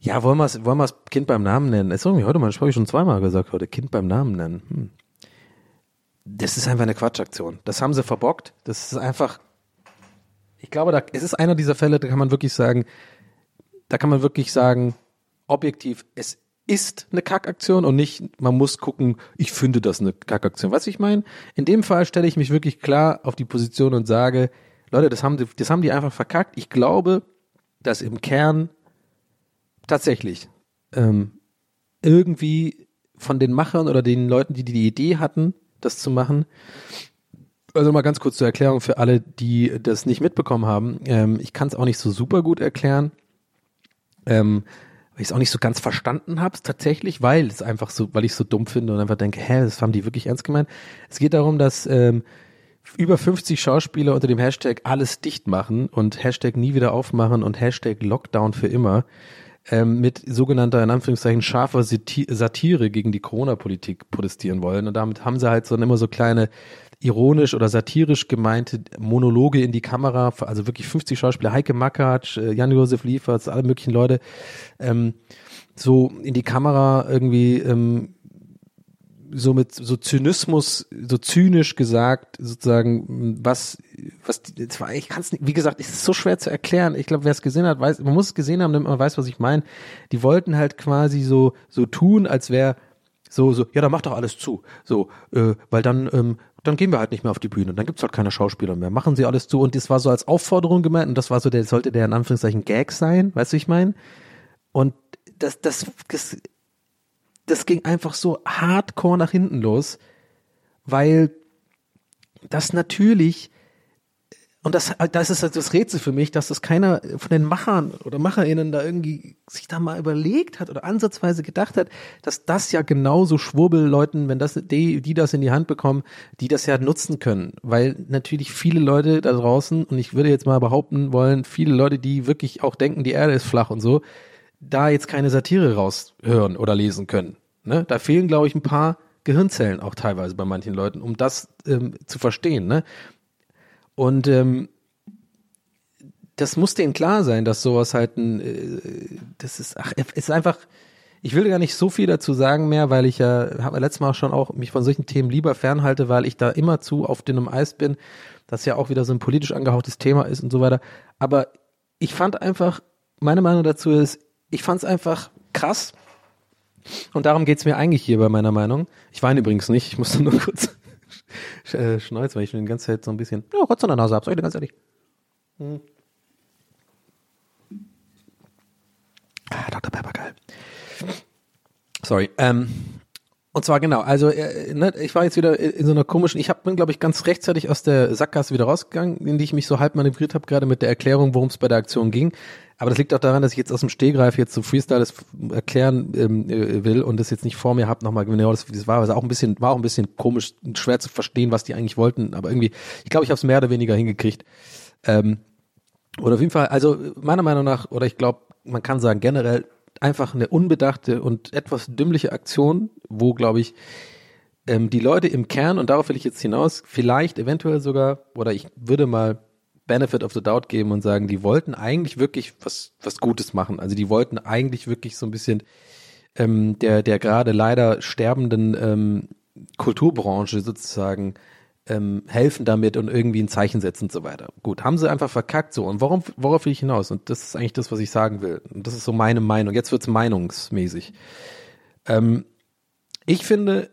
S4: ja, wollen wir es wollen wir's Kind beim Namen nennen? ist irgendwie heute mal, das habe ich schon zweimal gesagt heute, Kind beim Namen nennen. Hm. Das ist einfach eine Quatschaktion. Das haben sie verbockt. Das ist einfach, ich glaube, da, es ist einer dieser Fälle, da kann man wirklich sagen, da kann man wirklich sagen, objektiv, es ist eine Kackaktion und nicht, man muss gucken, ich finde das eine Kackaktion. Was ich meine? In dem Fall stelle ich mich wirklich klar auf die Position und sage, Leute, das haben die, das haben die einfach verkackt. Ich glaube, dass im Kern tatsächlich ähm, irgendwie von den Machern oder den Leuten, die die Idee hatten, das zu machen. Also mal ganz kurz zur Erklärung für alle, die das nicht mitbekommen haben. Ähm, ich kann es auch nicht so super gut erklären, ähm, weil ich es auch nicht so ganz verstanden habe, tatsächlich, weil es einfach so, weil ich es so dumm finde und einfach denke, hä, das haben die wirklich ernst gemeint. Es geht darum, dass ähm, über 50 Schauspieler unter dem Hashtag alles dicht machen und Hashtag nie wieder aufmachen und Hashtag Lockdown für immer ähm, mit sogenannter, in Anführungszeichen, scharfer Satire gegen die Corona-Politik protestieren wollen. Und damit haben sie halt so immer so kleine ironisch oder satirisch gemeinte Monologe in die Kamera, also wirklich 50 Schauspieler, Heike Makatsch, äh, Jan-Josef Lieferts, alle möglichen Leute, ähm, so in die Kamera irgendwie ähm, so mit so Zynismus, so zynisch gesagt, sozusagen, was, was, ich kann es nicht, wie gesagt, es ist so schwer zu erklären. Ich glaube, wer es gesehen hat, weiß, man muss es gesehen haben, damit man weiß, was ich meine. Die wollten halt quasi so, so tun, als wäre so, so, ja, dann mach doch alles zu. So, äh, weil dann, ähm, dann gehen wir halt nicht mehr auf die Bühne. Dann gibt's halt keine Schauspieler mehr. Machen sie alles zu. Und das war so als Aufforderung gemeint und das war so, der sollte der in Anführungszeichen Gag sein, weißt du, ich meine? Und das, das, das das ging einfach so hardcore nach hinten los, weil das natürlich und das, das ist halt das Rätsel für mich, dass das keiner von den Machern oder MacherInnen da irgendwie sich da mal überlegt hat oder ansatzweise gedacht hat, dass das ja genauso Schwurbelleuten, wenn das, die, die das in die Hand bekommen, die das ja nutzen können. Weil natürlich viele Leute da draußen, und ich würde jetzt mal behaupten wollen, viele Leute, die wirklich auch denken, die Erde ist flach und so, da jetzt keine Satire raushören oder lesen können. Ne? Da fehlen, glaube ich, ein paar Gehirnzellen auch teilweise bei manchen Leuten, um das ähm, zu verstehen. Ne? Und ähm, das muss denen klar sein, dass sowas halt ein, äh, das ist, ach, ist einfach, ich will gar nicht so viel dazu sagen mehr, weil ich ja, habe letztes Mal schon auch mich von solchen Themen lieber fernhalte, weil ich da immer zu auf dünnem Eis bin, das ja auch wieder so ein politisch angehauchtes Thema ist und so weiter. Aber ich fand einfach, meine Meinung dazu ist, ich fand es einfach krass. Und darum geht's mir eigentlich hier bei meiner Meinung. Ich weine übrigens nicht, ich musste nur kurz äh, schneuzen, weil ich schon die ganze Zeit so ein bisschen ja, Rotz an der Nase habe, sag ich dir ganz ehrlich. Hm. Ah, Dr. Pepper, geil. Sorry. Ähm, und zwar genau, also äh, ne, ich war jetzt wieder in so einer komischen, ich hab, bin glaube ich ganz rechtzeitig aus der Sackgasse wieder rausgegangen, in die ich mich so halb manövriert habe, gerade mit der Erklärung, worum es bei der Aktion ging. Aber das liegt auch daran, dass ich jetzt aus dem Stehgreif jetzt so Freestyle erklären ähm, äh, will und das jetzt nicht vor mir habe nochmal genau das, das war also auch ein bisschen war auch ein bisschen komisch schwer zu verstehen, was die eigentlich wollten, aber irgendwie ich glaube, ich habe es mehr oder weniger hingekriegt. Ähm, oder auf jeden Fall, also meiner Meinung nach oder ich glaube, man kann sagen generell einfach eine unbedachte und etwas dümmliche Aktion, wo, glaube ich, ähm, die Leute im Kern, und darauf will ich jetzt hinaus, vielleicht eventuell sogar, oder ich würde mal Benefit of the Doubt geben und sagen, die wollten eigentlich wirklich was, was Gutes machen. Also die wollten eigentlich wirklich so ein bisschen ähm, der, der gerade leider sterbenden ähm, Kulturbranche sozusagen ähm, helfen damit und irgendwie ein Zeichen setzen und so weiter. Gut, haben sie einfach verkackt so. Und warum, worauf will ich hinaus? Und das ist eigentlich das, was ich sagen will. Und das ist so meine Meinung. Jetzt wird's meinungsmäßig. Ähm, ich finde,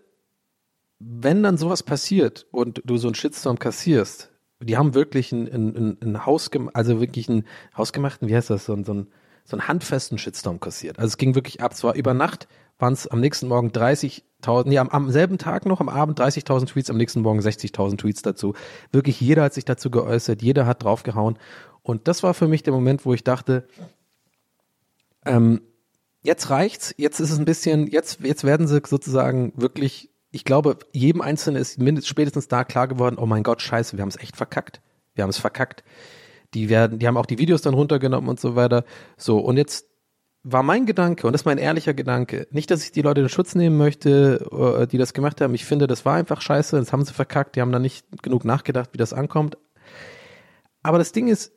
S4: wenn dann sowas passiert und du so einen Shitstorm kassierst, die haben wirklich ein, ein, ein, ein Hausgem also wirklich einen hausgemachten, wie heißt das, so, so, ein, so einen handfesten Shitstorm kassiert. Also es ging wirklich ab. Zwar über Nacht waren es am nächsten Morgen 30.000, nee, am, am selben Tag noch, am Abend 30.000 Tweets, am nächsten Morgen 60.000 Tweets dazu. Wirklich jeder hat sich dazu geäußert, jeder hat draufgehauen. Und das war für mich der Moment, wo ich dachte, ähm, jetzt reicht's, jetzt ist es ein bisschen, jetzt, jetzt werden sie sozusagen wirklich ich glaube, jedem Einzelnen ist mindestens spätestens da klar geworden, oh mein Gott, scheiße, wir haben es echt verkackt. Wir haben es verkackt. Die werden, die haben auch die Videos dann runtergenommen und so weiter. So, und jetzt war mein Gedanke, und das ist mein ehrlicher Gedanke, nicht, dass ich die Leute in Schutz nehmen möchte, äh, die das gemacht haben. Ich finde, das war einfach scheiße, das haben sie verkackt, die haben da nicht genug nachgedacht, wie das ankommt. Aber das Ding ist,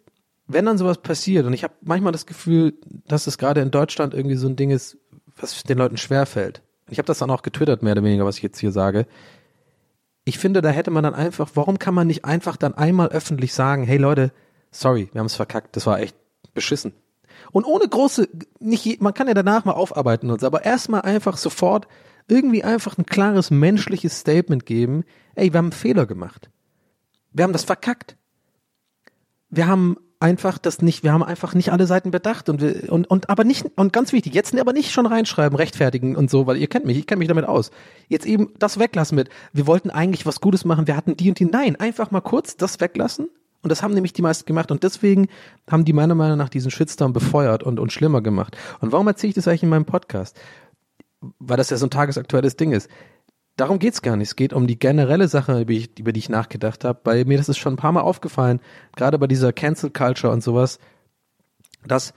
S4: wenn dann sowas passiert, und ich habe manchmal das Gefühl, dass es gerade in Deutschland irgendwie so ein Ding ist, was den Leuten schwerfällt. Ich habe das dann auch getwittert, mehr oder weniger, was ich jetzt hier sage. Ich finde, da hätte man dann einfach, warum kann man nicht einfach dann einmal öffentlich sagen, hey Leute, sorry, wir haben es verkackt, das war echt beschissen. Und ohne große, nicht, man kann ja danach mal aufarbeiten und so, aber erstmal einfach sofort irgendwie einfach ein klares menschliches Statement geben, ey, wir haben einen Fehler gemacht. Wir haben das verkackt. Wir haben einfach das nicht, wir haben einfach nicht alle Seiten bedacht und wir, und, und aber nicht, und ganz wichtig, jetzt aber nicht schon reinschreiben, rechtfertigen und so, weil ihr kennt mich, ich kenne mich damit aus. Jetzt eben das weglassen mit, wir wollten eigentlich was Gutes machen, wir hatten die und die, nein, einfach mal kurz das weglassen und das haben nämlich die meisten gemacht und deswegen haben die meiner Meinung nach diesen Shitstorm befeuert und, und schlimmer gemacht. Und warum erzähle ich das eigentlich in meinem Podcast? Weil das ja so ein tagesaktuelles Ding ist darum geht's gar nicht. Es geht um die generelle Sache, über, ich, über die ich nachgedacht habe. Bei mir das ist schon ein paar Mal aufgefallen, gerade bei dieser Cancel Culture und sowas, dass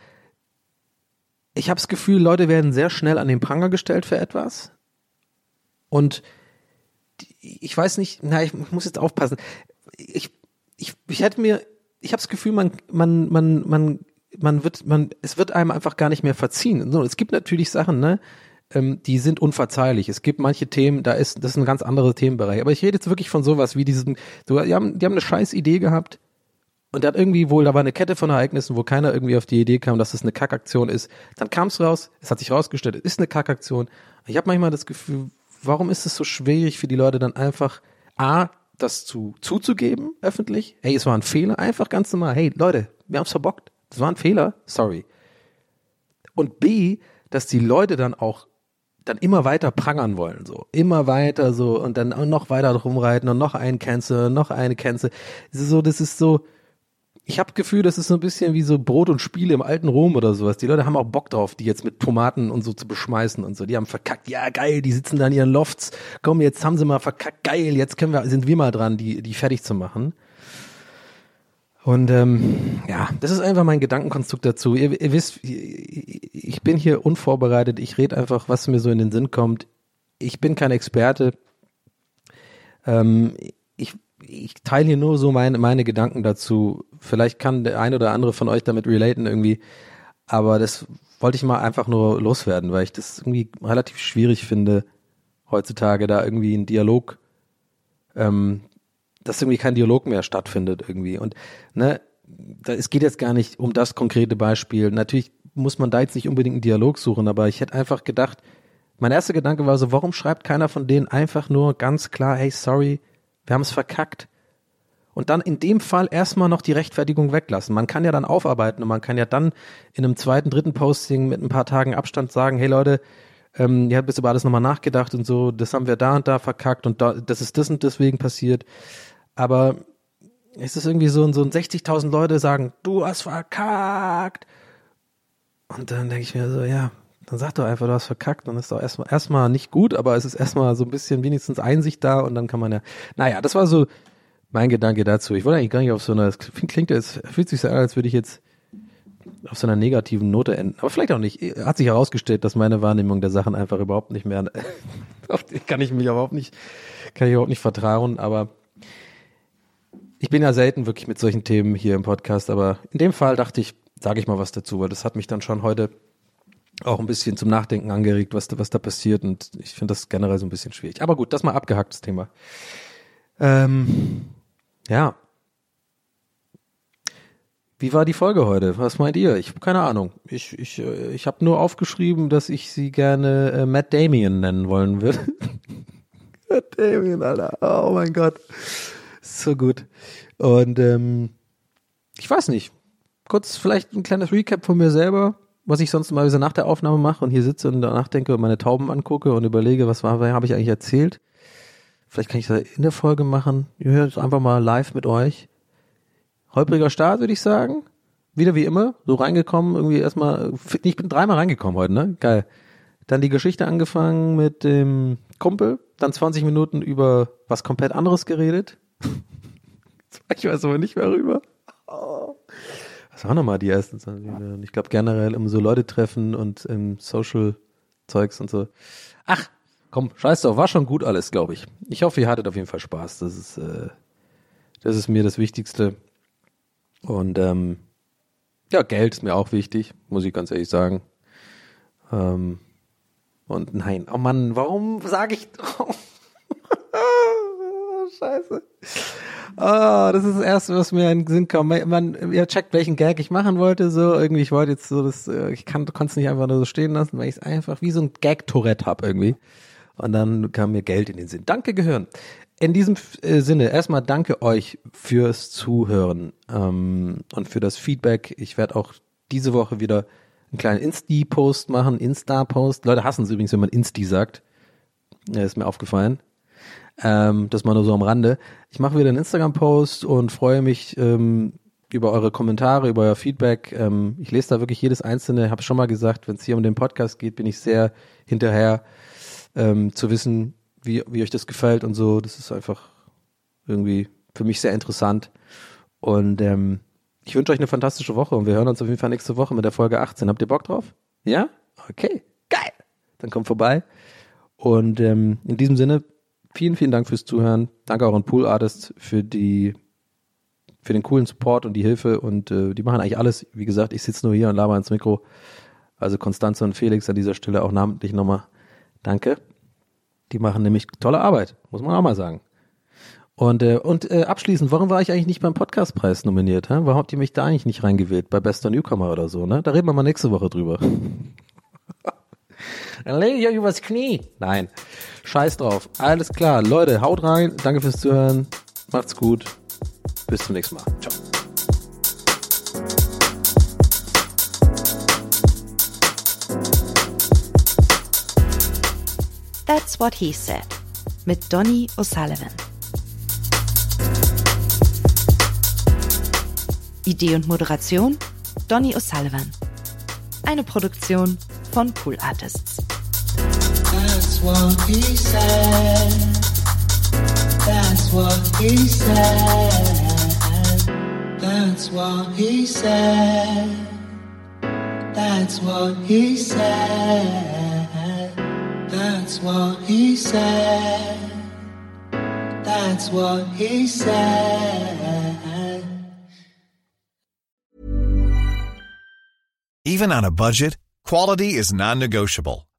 S4: ich habe das Gefühl, Leute werden sehr schnell an den Pranger gestellt für etwas. Und ich weiß nicht, na, ich muss jetzt aufpassen. Ich, ich, ich hätte mir, ich habe das Gefühl, man, man, man, man, man wird, man, es wird einem einfach gar nicht mehr verziehen. So, es gibt natürlich Sachen, ne? ähm, die sind unverzeihlich. Es gibt manche Themen, da ist, das ist ein ganz anderer Themenbereich. Aber ich rede jetzt wirklich von sowas wie diesen, so, die haben, die haben eine scheiß Idee gehabt und da hat irgendwie wohl, da war eine Kette von Ereignissen, wo keiner irgendwie auf die Idee kam, dass es eine Kackaktion ist. Dann kam es raus, es hat sich rausgestellt, es ist eine Kackaktion. Ich habe manchmal das Gefühl, warum ist es so schwierig für die Leute dann einfach, A, das zu, zuzugeben, öffentlich? Hey, es war ein Fehler, einfach ganz normal. Hey, Leute, wir haben's verbockt. Das war ein Fehler, sorry. Und B, dass die Leute dann auch dann immer weiter prangern wollen, so. Immer weiter so und dann noch weiter rumreiten und noch einen Cancel, noch eine Cancel. So, das ist so, ich habe Gefühl, das ist so ein bisschen wie so Brot und Spiele im alten Rom oder sowas. Die Leute haben auch Bock drauf, die jetzt mit Tomaten und so zu beschmeißen und so. Die haben verkackt, ja geil, die sitzen da in ihren Lofts. Komm, jetzt haben sie mal verkackt, geil, jetzt können wir, sind wir mal dran, die, die fertig zu machen. Und ähm, ja, das ist einfach mein Gedankenkonstrukt dazu. Ihr, ihr wisst, ich bin hier unvorbereitet. Ich rede einfach, was mir so in den Sinn kommt. Ich bin kein Experte. Ähm, ich, ich teile hier nur so meine, meine Gedanken dazu. Vielleicht kann der eine oder andere von euch damit relaten irgendwie. Aber das wollte ich mal einfach nur loswerden, weil ich das irgendwie relativ schwierig finde, heutzutage da irgendwie einen Dialog ähm, dass irgendwie kein Dialog mehr stattfindet irgendwie. Und ne, da, es geht jetzt gar nicht um das konkrete Beispiel. Natürlich muss man da jetzt nicht unbedingt einen Dialog suchen, aber ich hätte einfach gedacht, mein erster Gedanke war so, warum schreibt keiner von denen einfach nur ganz klar, hey, sorry, wir haben es verkackt. Und dann in dem Fall erstmal noch die Rechtfertigung weglassen. Man kann ja dann aufarbeiten und man kann ja dann in einem zweiten, dritten Posting mit ein paar Tagen Abstand sagen, hey Leute, ähm, ihr habt jetzt über alles nochmal nachgedacht und so, das haben wir da und da verkackt und da, das ist das und deswegen passiert. Aber es ist irgendwie so, so ein 60.000 Leute sagen, du hast verkackt. Und dann denke ich mir so, ja, dann sag doch einfach, du hast verkackt. Dann ist doch erstmal, erstmal nicht gut, aber es ist erstmal so ein bisschen wenigstens Einsicht da und dann kann man ja, naja, das war so mein Gedanke dazu. Ich wollte eigentlich gar nicht auf so einer, es klingt, es fühlt sich so an, als würde ich jetzt auf so einer negativen Note enden. Aber vielleicht auch nicht. Hat sich herausgestellt, dass meine Wahrnehmung der Sachen einfach überhaupt nicht mehr, kann ich mich überhaupt nicht, kann ich überhaupt nicht vertrauen, aber ich bin ja selten wirklich mit solchen Themen hier im Podcast, aber in dem Fall dachte ich, sage ich mal was dazu, weil das hat mich dann schon heute auch ein bisschen zum Nachdenken angeregt, was da, was da passiert und ich finde das generell so ein bisschen schwierig. Aber gut, das mal abgehacktes Thema. Ähm, ja. Wie war die Folge heute? Was meint ihr? Ich habe keine Ahnung. Ich, ich, äh, ich habe nur aufgeschrieben, dass ich sie gerne äh, Matt Damien nennen wollen würde. Matt Damien, Alter. Oh mein Gott. So gut. Und ähm, ich weiß nicht. Kurz vielleicht ein kleines Recap von mir selber, was ich sonst mal nach der Aufnahme mache und hier sitze und danach denke und meine Tauben angucke und überlege, was war, habe ich eigentlich erzählt. Vielleicht kann ich das in der Folge machen. Ihr hört es einfach mal live mit euch. Holpriger Start, würde ich sagen. Wieder wie immer, so reingekommen, irgendwie erstmal, ich bin dreimal reingekommen heute, ne? Geil. dann die Geschichte angefangen mit dem Kumpel, dann 20 Minuten über was komplett anderes geredet. ich weiß aber nicht mehr rüber. Oh. Was waren nochmal die ersten 20 Minuten? Ich glaube generell um so Leute treffen und im Social Zeugs und so. Ach, komm, scheiß drauf, war schon gut alles, glaube ich. Ich hoffe, ihr hattet auf jeden Fall Spaß. Das ist, äh, das ist mir das Wichtigste. Und ähm, ja, Geld ist mir auch wichtig, muss ich ganz ehrlich sagen. Ähm, und nein, oh Mann, warum sage ich. Scheiße. Oh, das ist das Erste, was mir in den Sinn kam. Man, ihr checkt, welchen Gag ich machen wollte. So irgendwie, ich wollte jetzt so das, äh, ich konnte es nicht einfach nur so stehen lassen, weil ich es einfach wie so ein Gag-Tourette hab irgendwie. Und dann kam mir Geld in den Sinn. Danke gehören. In diesem äh, Sinne, erstmal danke euch fürs Zuhören ähm, und für das Feedback. Ich werde auch diese Woche wieder einen kleinen Insti-Post machen, Insta-Post. Leute hassen es übrigens, wenn man Insti sagt. Ja, ist mir aufgefallen. Ähm, das mal nur so am Rande. Ich mache wieder einen Instagram-Post und freue mich ähm, über eure Kommentare, über euer Feedback. Ähm, ich lese da wirklich jedes einzelne. Habe schon mal gesagt, wenn es hier um den Podcast geht, bin ich sehr hinterher ähm, zu wissen, wie, wie euch das gefällt und so. Das ist einfach irgendwie für mich sehr interessant. Und ähm, ich wünsche euch eine fantastische Woche und wir hören uns auf jeden Fall nächste Woche mit der Folge 18. Habt ihr Bock drauf? Ja? Okay, geil. Dann kommt vorbei. Und ähm, in diesem Sinne, vielen, vielen Dank fürs Zuhören. Danke auch an Pool Artists für die für den coolen Support und die Hilfe und äh, die machen eigentlich alles. Wie gesagt, ich sitze nur hier und laber ins Mikro. Also Konstanze und Felix an dieser Stelle auch namentlich nochmal danke. Die machen nämlich tolle Arbeit, muss man auch mal sagen. Und, äh, und äh, abschließend, warum war ich eigentlich nicht beim Podcastpreis nominiert? Hä? Warum habt ihr mich da eigentlich nicht reingewählt? Bei Bester Newcomer oder so, ne? Da reden wir mal nächste Woche drüber. Dann lege ich euch übers Knie. Nein. Scheiß drauf. Alles klar. Leute, haut rein. Danke fürs Zuhören. Macht's gut. Bis zum nächsten Mal. Ciao.
S2: That's What He Said mit Donny O'Sullivan. Idee und Moderation Donny O'Sullivan. Eine Produktion von Pool Artists.
S6: What he said. That's what he said. That's what he said. That's what he said. That's what he said. That's what he said.
S7: Even on a budget, quality is non-negotiable.